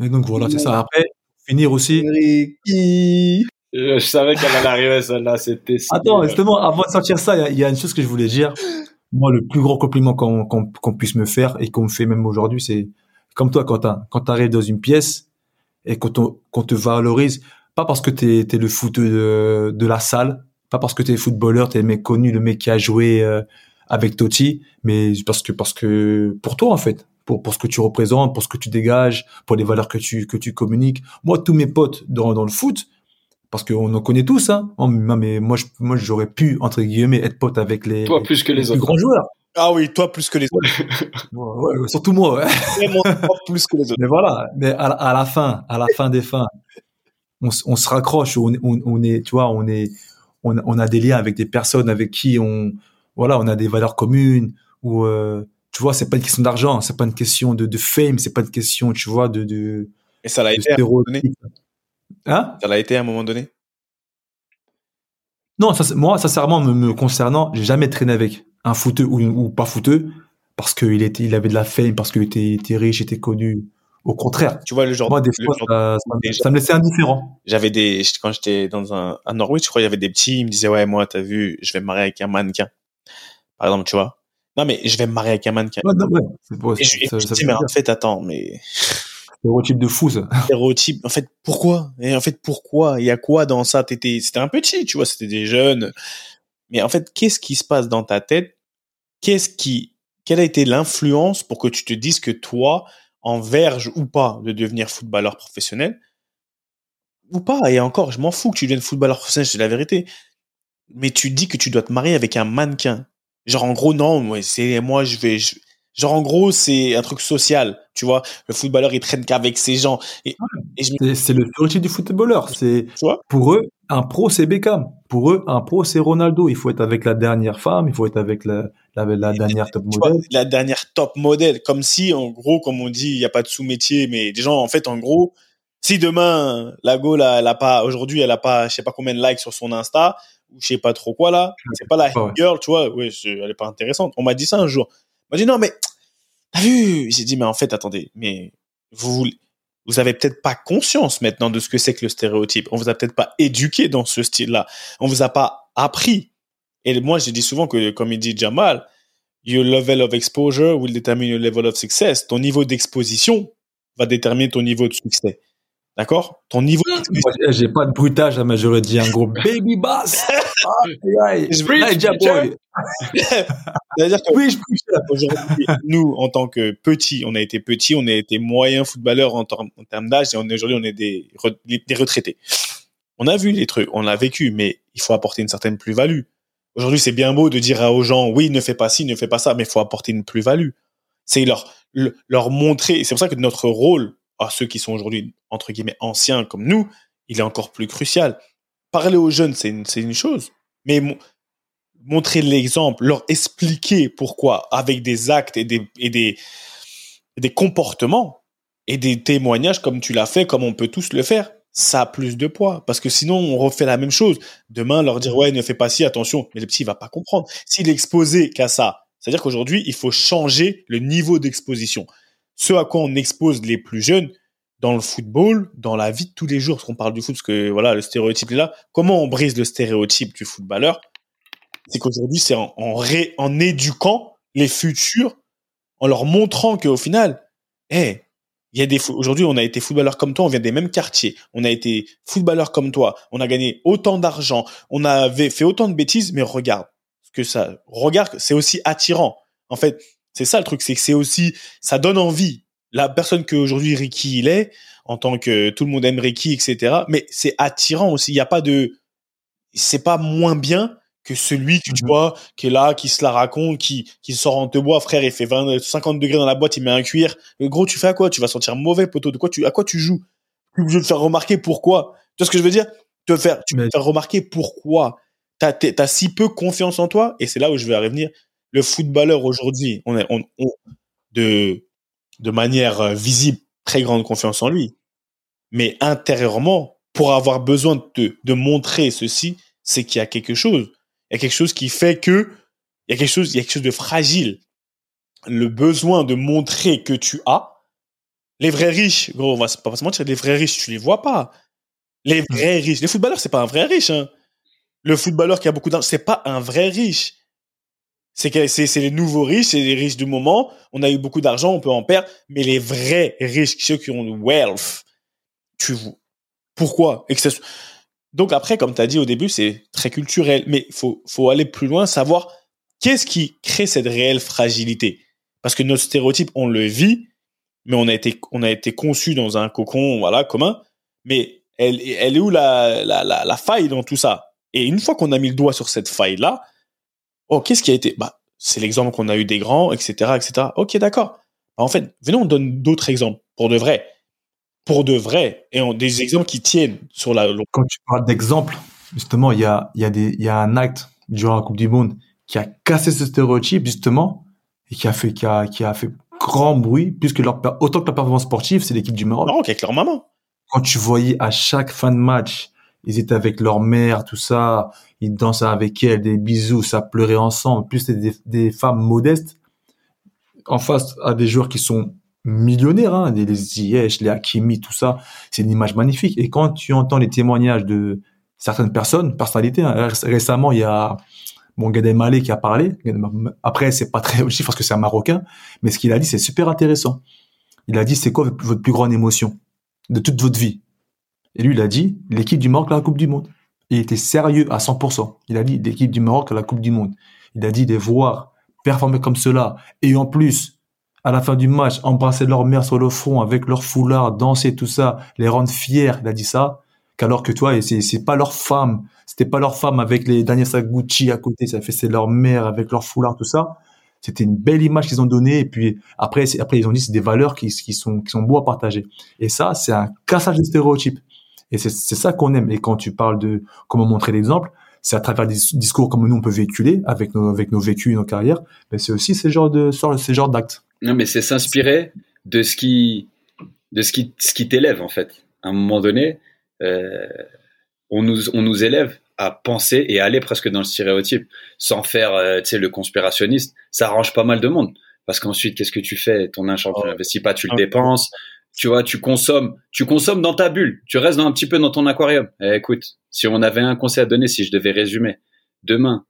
Et donc voilà, c'est ça. Après, finir aussi. Ricky. Euh, Je savais qu'elle allait arriver, celle-là, c'était. Attends, justement, avant de sortir ça, il y a- il y, a une chose que je voulais dire. Moi, le plus gros compliment qu'on qu'on qu'on puisse me faire et qu'on me fait même aujourd'hui, c'est comme toi, Quentin. Quand tu arrives dans une pièce et qu'on te, valorise, pas parce que tu es, le foot de, de la salle, pas parce que tu es footballeur, tu es le mec connu, le mec qui a joué euh, avec Totti, mais parce que, parce que pour toi, en fait, pour, pour ce que tu représentes, pour ce que tu dégages, pour les valeurs que tu, que tu communiques. Moi, tous mes potes dans, dans le foot, parce qu'on en connaît tous, hein. Mais moi, je, moi, j'aurais pu, entre guillemets, être pote avec les, Toi plus que les plus autres. grands joueurs. Ah oui, toi plus que les autres. Ouais, ouais, surtout moi, ouais. [laughs] Toi plus que les autres. Mais voilà, mais à, la- à la fin, à la fin des fins, on, se raccroche, on, on, on est, tu vois, on est, on, a- des liens avec des personnes avec qui on, voilà, on a des valeurs communes, ou, euh, tu vois, c'est pas une question d'argent, c'est pas une question de, de fame, c'est pas une question, tu vois, de, de, Et ça l'a été à un moment donné. Hein? Ça l'a été à un moment donné? Non, ça, moi, sincèrement, me, me concernant, j'ai jamais traîné avec un footeux ou, ou pas footeux parce qu'il était, il avait de la fame, parce qu'il était, était riche, était connu. Au contraire. Tu vois le genre. Moi, des fois, genre- ça, ça me- des ça me laissait indifférent. J'avais des quand j'étais dans un à Norwich, je crois il y avait des petits, ils me disaient ouais moi t'as vu, je vais me marier avec un mannequin. Par exemple, tu vois. Non mais je vais me marier avec un mannequin. Ouais, non, ouais. C'est beau, Et je, et ça- je dis mais en fait attends mais Stéréotype de fou, ça. [laughs] stéréotype. En fait pourquoi? Et en fait pourquoi? Il y a quoi dans ça? T'étais c'était un petit, tu vois, c'était des jeunes. Mais en fait qu'est-ce qui se passe dans ta tête Qu'est-ce qui quelle a été l'influence pour que tu te dises que toi en verge ou pas de devenir footballeur professionnel ou pas et encore je m'en fous que tu deviennes footballeur professionnel c'est la vérité mais tu dis que tu dois te marier avec un mannequin. Genre en gros non moi c'est moi je vais genre en gros c'est un truc social tu vois le footballeur il traîne qu'avec ses gens et, et je me C'est le stéréotype du footballeur. C'est, pour eux, un pro, c'est Beckham. Pour eux, un pro, c'est Ronaldo. Il faut être avec la dernière femme, il faut être avec la, la, la dernière top vois, modèle. la dernière top modèle comme si en gros comme on dit il y a pas de sous-métier mais des gens en fait en gros si demain la go là, elle a pas aujourd'hui elle a pas je sais pas combien de likes sur son Insta ou je sais pas trop quoi là c'est pas la Ouais. girl tu vois ouais elle est pas intéressante on m'a dit ça un jour m'a dit non mais t'as vu? J'ai dit mais en fait attendez mais vous vous avez peut-être pas conscience maintenant de ce que c'est que le stéréotype on vous a peut-être pas éduqué dans ce style là on vous a pas appris et moi je dis souvent que comme il dit Jamal your level of exposure will determine your level of success. Ton niveau d'exposition va déterminer ton niveau de succès. D'accord? Ton niveau j'ai pas de bruitage, mais j'aurais dit un gros baby bass. [laughs] Ah. Naija boy. [laughs] C'est-à-dire que Oui, aujourd'hui, nous, en tant que petits, on a été petits, on a été moyens footballeurs en, termes- en termes d'âge, et aujourd'hui, on est des, re- des retraités. On a vu les trucs, on l'a vécu, mais il faut apporter une certaine plus-value. Aujourd'hui, c'est bien beau de dire aux gens, oui, ne fais pas ci, ne fais pas ça, mais il faut apporter une plus-value. C'est leur, le- leur montrer, c'est pour ça que notre rôle, à ceux qui sont aujourd'hui, entre guillemets, anciens comme nous, il est encore plus crucial. Parler aux jeunes, c'est une, chose, mais mon- montrer l'exemple, leur expliquer pourquoi, avec des actes et des, et des, des comportements et des témoignages comme tu l'as fait, comme on peut tous le faire, ça a plus de poids. Parce que sinon, on refait la même chose. Demain, leur dire, ouais, ne fais pas ci, attention. Mais le petit, il va pas comprendre. S'il est exposé qu'à ça, c'est-à-dire qu'aujourd'hui, il faut changer le niveau d'exposition. Ce à quoi on expose les plus jeunes, dans le football, dans la vie de tous les jours, parce qu'on parle du foot, parce que voilà, le stéréotype est là. Comment on brise le stéréotype du footballeur? C'est qu'aujourd'hui, c'est en, ré- en éduquant les futurs, en leur montrant qu'au final, eh, il y a des aujourd'hui, on a été footballeur comme toi, on vient des mêmes quartiers, on a été footballeur comme toi, on a gagné autant d'argent, on avait fait autant de bêtises, mais regarde ce que ça, regarde, c'est aussi attirant. En fait, c'est ça le truc, c'est que c'est aussi, ça donne envie. La personne qu'aujourd'hui Ricky il est, en tant que tout le monde aime Ricky, etc. Mais c'est attirant aussi. Il n'y a pas de, c'est pas moins bien que celui que tu Mhm. vois qui est là, qui se la raconte, qui qui sort en te bois, frère, il fait 20, 50 degrés dans la boîte, il met un cuir. Gros, tu fais à quoi? Tu vas sentir mauvais, poteau. De quoi tu, à quoi tu joues? Tu es obligé de te faire remarquer pourquoi? Tu vois ce que je veux dire? Te faire, tu Mais- te faire remarquer pourquoi? T'as t'as si peu confiance en toi, et c'est là où je vais revenir. Le footballeur aujourd'hui, on est on, on- de de manière euh, visible très grande confiance en lui, mais intérieurement, pour avoir besoin de montrer ceci, c'est qu'il y a quelque chose. Il y a quelque chose qui fait que il y a quelque chose, il y a quelque chose de fragile. Le besoin de montrer que tu as. Les vrais riches, gros, on va pas se mentir, les vrais riches, tu les vois pas. Les vrais riches, les footballeurs, c'est pas un vrai riche. Hein. Le footballeur qui a beaucoup d'argent, c'est pas un vrai riche. C'est c'est les nouveaux riches, c'est les riches du moment. On a eu beaucoup d'argent, on peut en perdre, mais les vrais riches, ceux qui ont le wealth, tu vois. Pourquoi? Donc après, comme tu as dit au début, c'est très culturel, mais faut faut aller plus loin, savoir qu'est-ce qui crée cette réelle fragilité. Parce que notre stéréotype, on le vit, mais on a été on a été conçu dans un cocon voilà commun. Mais elle est où la la la, la faille dans tout ça? Et une fois qu'on a mis le doigt sur cette faille là, oh qu'est-ce qui a été Bah c'est l'exemple qu'on a eu des grands, etc., etc. Ok, d'accord. Bah, En fait, venez, on donne d'autres exemples pour de vrai, pour de vrai, et on, des exemples qui tiennent sur la. Quand tu parles d'exemple, justement, il y a, il y, a des- il y a un acte durant la Coupe du Monde qui a cassé ce stéréotype, justement, et qui a fait, qui a, qui a fait grand bruit, puisque leur, autant que la performance sportive, c'est l'équipe du Maroc. Maroc avec leur maman. Quand tu voyais à chaque fin de match, ils étaient avec leur mère, tout ça, ils dansaient avec elle, des bisous, ça pleurait ensemble. En plus, c'était des, des femmes modestes en face à des joueurs qui sont millionnaires, hein, les, les Ziyech, les Hakimi, tout ça. C'est une image magnifique. Et quand tu entends les témoignages de certaines personnes, personnalités, hein, ré- récemment, il y a bon, Gad Elmaleh qui a parlé. Après, c'est pas très [laughs] objectif parce que c'est un Marocain, mais ce qu'il a dit, c'est super intéressant. Il a dit, c'est quoi votre plus grande émotion de toute votre vie? Et lui, il a dit, l'équipe du Maroc à la Coupe du Monde. Il était sérieux à 100%. Il a dit, l'équipe du Maroc à la Coupe du Monde. Il a dit, de voir performer comme cela, et en plus, à la fin du match, embrasser leur mère sur le front avec leur foulard, danser, tout ça, les rendre fiers. Il a dit ça. Qu'alors que toi, c'est, c'est pas leur femme. C'était pas leur femme avec les derniers sacs Gucci à côté. Ça fait, c'est leur mère avec leur foulard, tout ça. C'était une belle image qu'ils ont donnée. Et puis, après, après, ils ont dit, c'est des valeurs qui, qui sont, qui sont beaux à partager. Et ça, c'est un cassage de stéréotypes. Et c'est, ça qu'on aime. Et quand tu parles de comment montrer l'exemple, c'est à travers des discours comme nous on peut véhiculer avec nos, avec nos vécus et nos carrières, mais c'est aussi ces genres de, ces genres d'actes. Non, mais c'est s'inspirer de ce qui, de ce qui, ce qui t'élève, en fait. À un moment donné, euh, on nous, on nous élève à penser et aller presque dans le stéréotype, sans faire, euh, tu sais, le conspirationniste. Ça arrange pas mal de monde. Parce qu'ensuite, qu'est-ce que tu fais? Ton argent, tu l'investis pas, tu le dépenses. Tu vois, tu consommes, tu consommes dans ta bulle. Tu restes dans un petit peu dans ton aquarium. Eh, écoute, si on avait un conseil à donner, si je devais résumer, demain,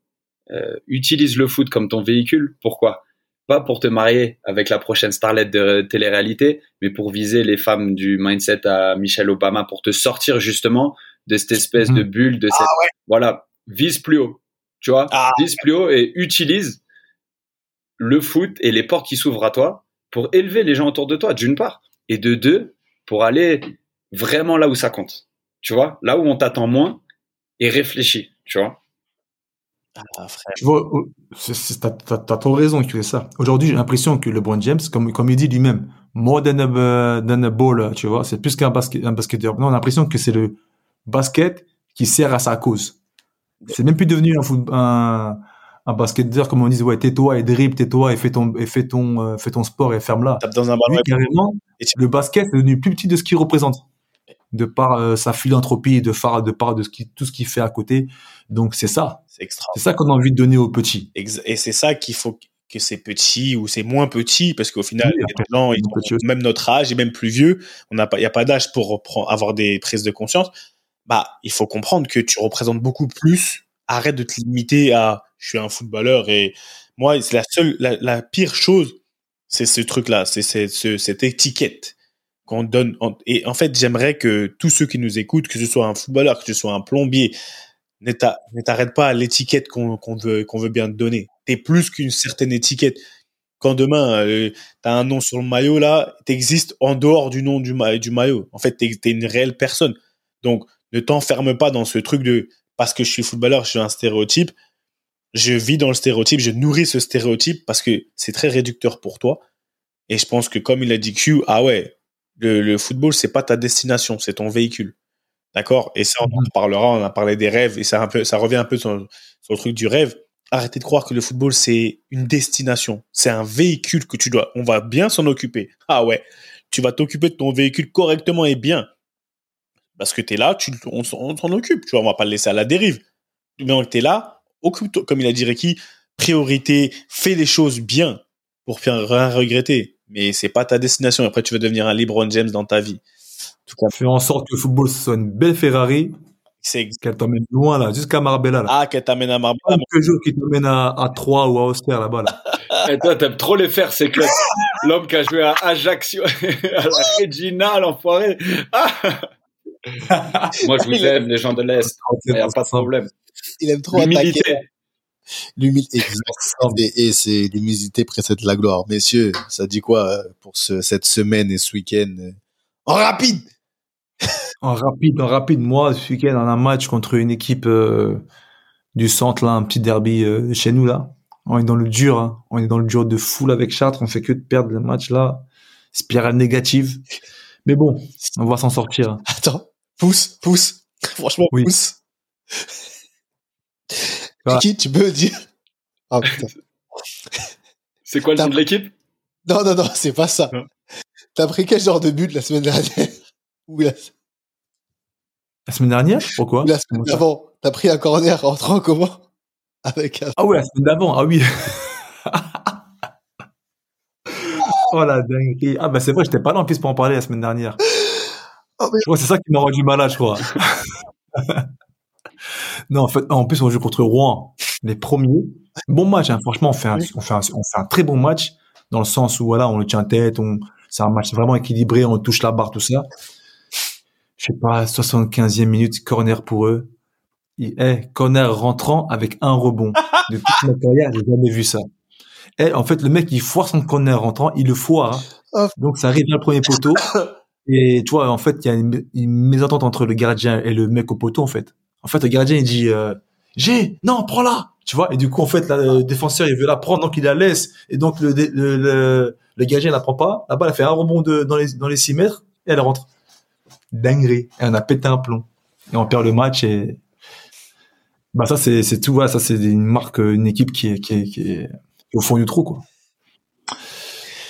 euh, utilise le foot comme ton véhicule. Pourquoi? Pas pour te marier avec la prochaine starlette de télé-réalité, mais pour viser les femmes du mindset à Michelle Obama, pour te sortir justement de cette espèce de bulle, de cette Ah ouais. voilà, vise plus haut. Tu vois, Ah. vise plus haut et utilise le foot et les portes qui s'ouvrent à toi pour élever les gens autour de toi, d'une part, et de deux, pour aller vraiment là où ça compte. Tu vois, là où on t'attend moins et réfléchis, tu vois? Ah, frère. Tu vois, t'as, trop raison que tu fais ça. Aujourd'hui, j'ai l'impression que LeBron James, comme, comme il dit lui-même, more than a, than a ball, tu vois, c'est plus qu'un basket, un basketteur. Non, on a l'impression que c'est le basket qui sert à sa cause. C'est même plus devenu un, foot, un, un basketteur, comme on dit, ouais, tais-toi et dribble, tais-toi et fais ton, et fais ton, euh, fais ton sport et ferme-la. Tape dans un ballon. Carrément, Et le basket est devenu plus petit de ce qu'il représente. De par euh, sa philanthropie, de par, de par de ce qui, tout ce qu'il fait à côté. Donc, c'est ça. C'est extra. C'est ça qu'on a envie de donner aux petits. Et c'est ça qu'il faut que c'est petit ou c'est moins petit parce qu'au final, Oui, après, des gens, ils ont même notre âge et même plus vieux, on n'a pas, il y a pas d'âge pour avoir des prises de conscience. Bah, il faut comprendre que tu représentes beaucoup plus. Arrête de te limiter à, je suis un footballeur et moi, c'est la seule, la, pire chose, c'est ce truc-là, c'est c'est- ce- cette étiquette qu'on donne. Et en fait, j'aimerais que tous ceux qui nous écoutent, que ce soit un footballeur, que ce soit un plombier, ne t'a- ne t'arrête pas à l'étiquette qu'on qu'on veut, qu'on veut bien te donner. T'es plus qu'une certaine étiquette. quand demain euh, t'as un nom sur le maillot là, t'existes en dehors du nom du, ma- du maillot. En fait, t'es es une réelle personne. Donc, ne t'enferme pas dans ce truc de parce que je suis footballeur, je suis un stéréotype. Je vis dans le stéréotype, je nourris ce stéréotype parce que c'est très réducteur pour toi. Et je pense que comme il a dit Q, ah ouais, le, le football c'est pas ta destination, c'est ton véhicule. D'accord? Et ça, on en Mhm. parlera. On a parlé des rêves et ça, un peu, ça revient un peu sur, sur le truc du rêve. Arrêtez de croire que le football, c'est une destination. C'est un véhicule que tu dois. On va bien s'en occuper. Ah ouais. Tu vas t'occuper de ton véhicule correctement et bien. Parce que tu es là, tu, on, s'en- on s'en occupe. Tu vois, on va pas le laisser à la dérive. Mais tu es là, comme il a dit Ricky, priorité, fais les choses bien pour faire rien regretter. Mais c'est pas ta destination. Après, tu vas devenir un LeBron James dans ta vie. En tout cas, Fais en sorte que le football soit une belle Ferrari, c'est qu'elle t'emmène loin là, jusqu'à Marbella là. Ah, qu'elle t'amène à Marbella. Un Peugeot qui t'emmène à, à Troyes ou à Auxerre là-bas là. [laughs] Et toi, t'aimes trop les faire, ces clubs. L'homme qui a joué à Ajaccio, [laughs] à la Regina, l'enfoiré. Ah [laughs] Moi, je vous aime, les gens de l'Est. Il n'y a pas de problème. Il aime trop attaquer. L'humilité. L'humilité. Et, et c'est l'humilité précède la gloire. Messieurs, ça dit quoi euh, pour ce, cette semaine et ce week-end euh, En rapide En rapide, en rapide. Moi, ce week-end, on a un match contre une équipe euh, du centre là, un petit derby euh, chez nous là. On est dans le dur, hein. on est dans le dur de foule avec Chartres. On fait que de perdre le match là. Spirale négative. Mais bon, on va s'en sortir. Attends, pousse, pousse. [laughs] Franchement, Oui. pousse. Voilà. Tu peux dire? Ah. C'est quoi le nom de l'équipe? Non, non, non, c'est pas ça. T'as pris quel genre de but la semaine dernière? [laughs] Ou la, La semaine dernière? Pourquoi? Ou la semaine d'avant T'as pris un corner rentrant comment? Avec un... Ah oui, la semaine d'avant. Ah oui. [laughs] oh la dinguerie. Ah bah c'est vrai, j'étais pas là en plus pour en parler la semaine dernière. Oh, mais- Je crois que c'est ça qui m'a rendu malade, je crois. [laughs] non, en fait, en plus on joue contre Rouen, les premiers. Bon match, hein. franchement, on fait, un, on, fait un, on fait un très bon match dans le sens où voilà, on le tient tête, on, c'est un match vraiment équilibré, on touche la barre, tout ça. Je sais pas, 75e minute, corner pour eux. Et, eh, corner rentrant avec un rebond. [laughs] De toute ma carrière, j'ai jamais vu ça. Eh, en fait, le mec, il foire son corner rentrant, il le foire. hein. Oh. Donc, ça arrive dans le premier poteau. [coughs] Et tu vois, en fait, il y a une, une mésentente entre le gardien et le mec au poteau, en fait. En fait, le gardien, il dit, euh, j'ai, non, prends-la! Tu vois, et du coup, en fait, le défenseur, il veut la prendre, donc il la laisse. Et donc, le, le, le, gardien, il la prend pas. La balle, elle fait un rebond de, dans les, dans les 6 mètres, et elle rentre. Dinguerie. Et on a pété un plomb. Et on perd le match, et, bah, ça, c'est, tout, voilà, ça, c'est une marque, une équipe qui est, qui est, au fond du trou.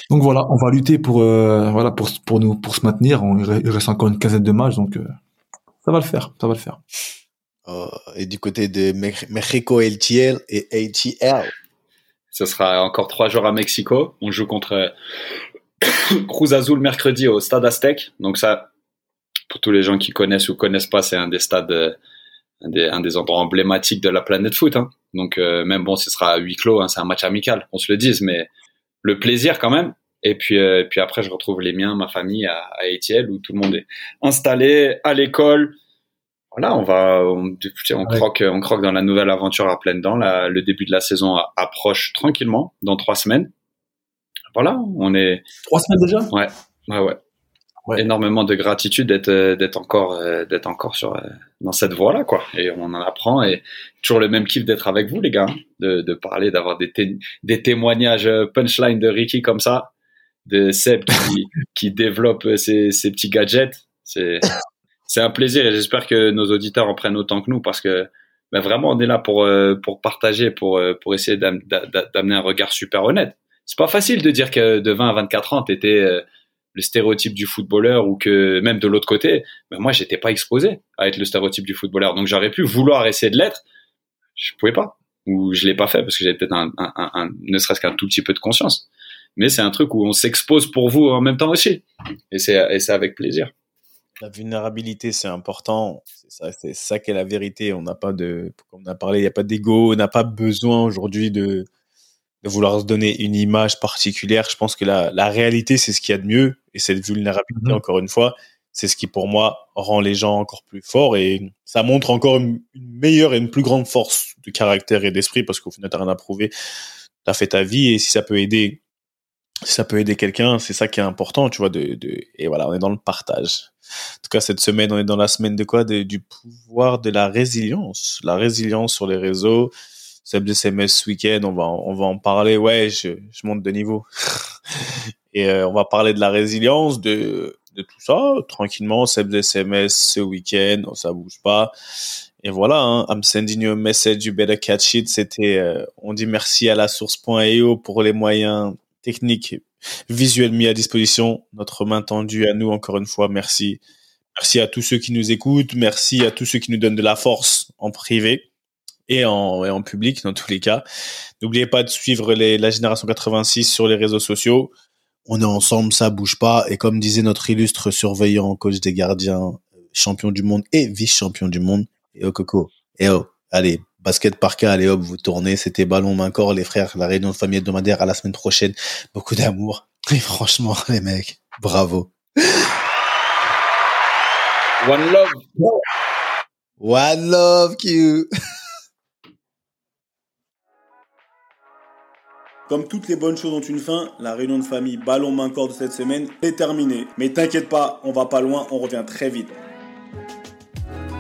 Donc voilà, on va lutter pour euh, voilà pour nous pour se maintenir. Il reste encore une quinzaine de matchs, donc euh, ça va le faire, ça va le faire. Euh, et du côté de Mex- Mexico LTL et ATL. Ce sera encore trois jours à Mexico. On joue contre [coughs] Cruz Azul mercredi au Stade Aztec. Donc ça, pour tous les gens qui connaissent ou connaissent pas, c'est un des stades, un des, endroits emblématiques de la planète foot. hein. Donc euh, même bon, ce sera à huis clos, hein, c'est un match amical, on se le dise, mais le plaisir quand même. Et puis, euh, et puis après, je retrouve les miens, ma famille à, à ATL où tout le monde est installé à l'école. Voilà, on va, on, on Ouais. croque, on croque dans la nouvelle aventure à pleines dents. Le début de la saison approche tranquillement dans trois semaines. Voilà, on est, Trois semaines déjà? ouais, ouais, Ouais. énormément de gratitude d'être, euh, d'être encore, euh, d'être encore sur, euh, dans cette voie-là, quoi. Et on en apprend et toujours le même kiff d'être avec vous, les gars, hein, de, de parler, d'avoir des, té- des témoignages punchline de Ricky comme ça, de Seb qui, qui développe ses, ses petits gadgets. C'est, c'est un plaisir et j'espère que nos auditeurs en prennent autant que nous parce que ben vraiment on est là pour euh, pour partager pour euh, pour essayer d'am- d'a- d'a- d'amener un regard super honnête. C'est pas facile de dire que de 20 à 24 ans t'étais euh, le stéréotype du footballeur ou que même de l'autre côté, ben moi j'étais pas exposé à être le stéréotype du footballeur donc j'aurais pu vouloir essayer de l'être, je pouvais pas ou je l'ai pas fait parce que j'avais peut-être un, un- un- ne serait-ce qu'un tout petit peu de conscience. Mais c'est un truc où on s'expose pour vous en même temps aussi et c'est et c'est avec plaisir. La vulnérabilité, c'est important. C'est ça, c'est ça qui est la vérité. On n'a pas de, comme on a parlé, il n'y a pas d'ego. On n'a pas besoin aujourd'hui de, de vouloir se donner une image particulière. Je pense que la, la réalité, c'est ce qu'il y a de mieux. Et cette vulnérabilité, Mhm. encore une fois, c'est ce qui, pour moi, rend les gens encore plus forts. Et ça montre encore une, une meilleure et une plus grande force de caractère et d'esprit parce qu'au final, t'as rien à prouver. T'as fait ta vie et si ça peut aider si ça peut aider quelqu'un, c'est ça qui est important, tu vois. De, de, et voilà, on est dans le partage. En tout cas, cette semaine, on est dans la semaine de quoi? Du pouvoir de la résilience. La résilience sur les réseaux. SMS ce week-end, on va, on va en parler. Ouais, je, je monte de niveau. [laughs] et euh, on va parler de la résilience, de, de tout ça, tranquillement. SMS ce week-end, ça bouge pas. Et voilà, hein, I'm sending you a message, you better catch it. C'était, euh, on dit merci à la source.io pour les moyens techniques visuels mis à disposition. Notre main tendue à nous, encore une fois, merci. Merci à tous ceux qui nous écoutent. Merci à tous ceux qui nous donnent de la force en privé et en, et en public, dans tous les cas. N'oubliez pas de suivre les, la génération 86 sur les réseaux sociaux. On est ensemble, ça bouge pas. Et comme disait notre illustre surveillant, coach des gardiens, champion du monde et vice-champion du monde, et oh coco, et oh, allez, basket par cas, allez hop, vous tournez, c'était ballon main corps, les frères, la réunion de famille hebdomadaire à la semaine prochaine, beaucoup d'amour. [laughs] Et franchement, les mecs, bravo. One love. One love, Q. Comme toutes les bonnes choses ont une fin, la réunion de famille ballon main corps de cette semaine est terminée. Mais t'inquiète pas, on va pas loin, on revient très vite.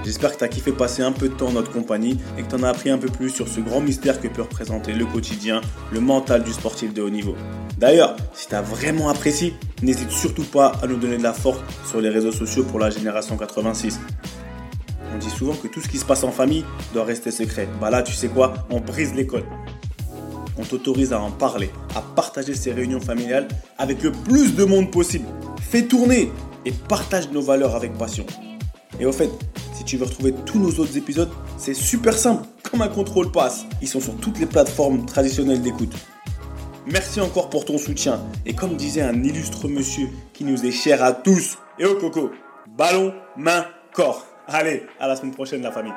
J'espère que tu as kiffé passer un peu de temps en notre compagnie et que tu en as appris un peu plus sur ce grand mystère que peut représenter le quotidien, le mental du sportif de haut niveau. D'ailleurs, si tu vraiment apprécié, n'hésite surtout pas à nous donner de la force sur les réseaux sociaux pour la génération 86. On dit souvent que tout ce qui se passe en famille doit rester secret. Bah là, tu sais quoi? On brise l'école. On t'autorise à en parler, à partager ces réunions familiales avec le plus de monde possible. Fais tourner et partage nos valeurs avec passion. Et au fait, si tu veux retrouver tous nos autres épisodes, c'est super simple, comme un contrôle passe. Ils sont sur toutes les plateformes traditionnelles d'écoute. Merci encore pour ton soutien. Et comme disait un illustre monsieur qui nous est cher à tous et au coco, ballon, main, corps. Allez, à la semaine prochaine la famille.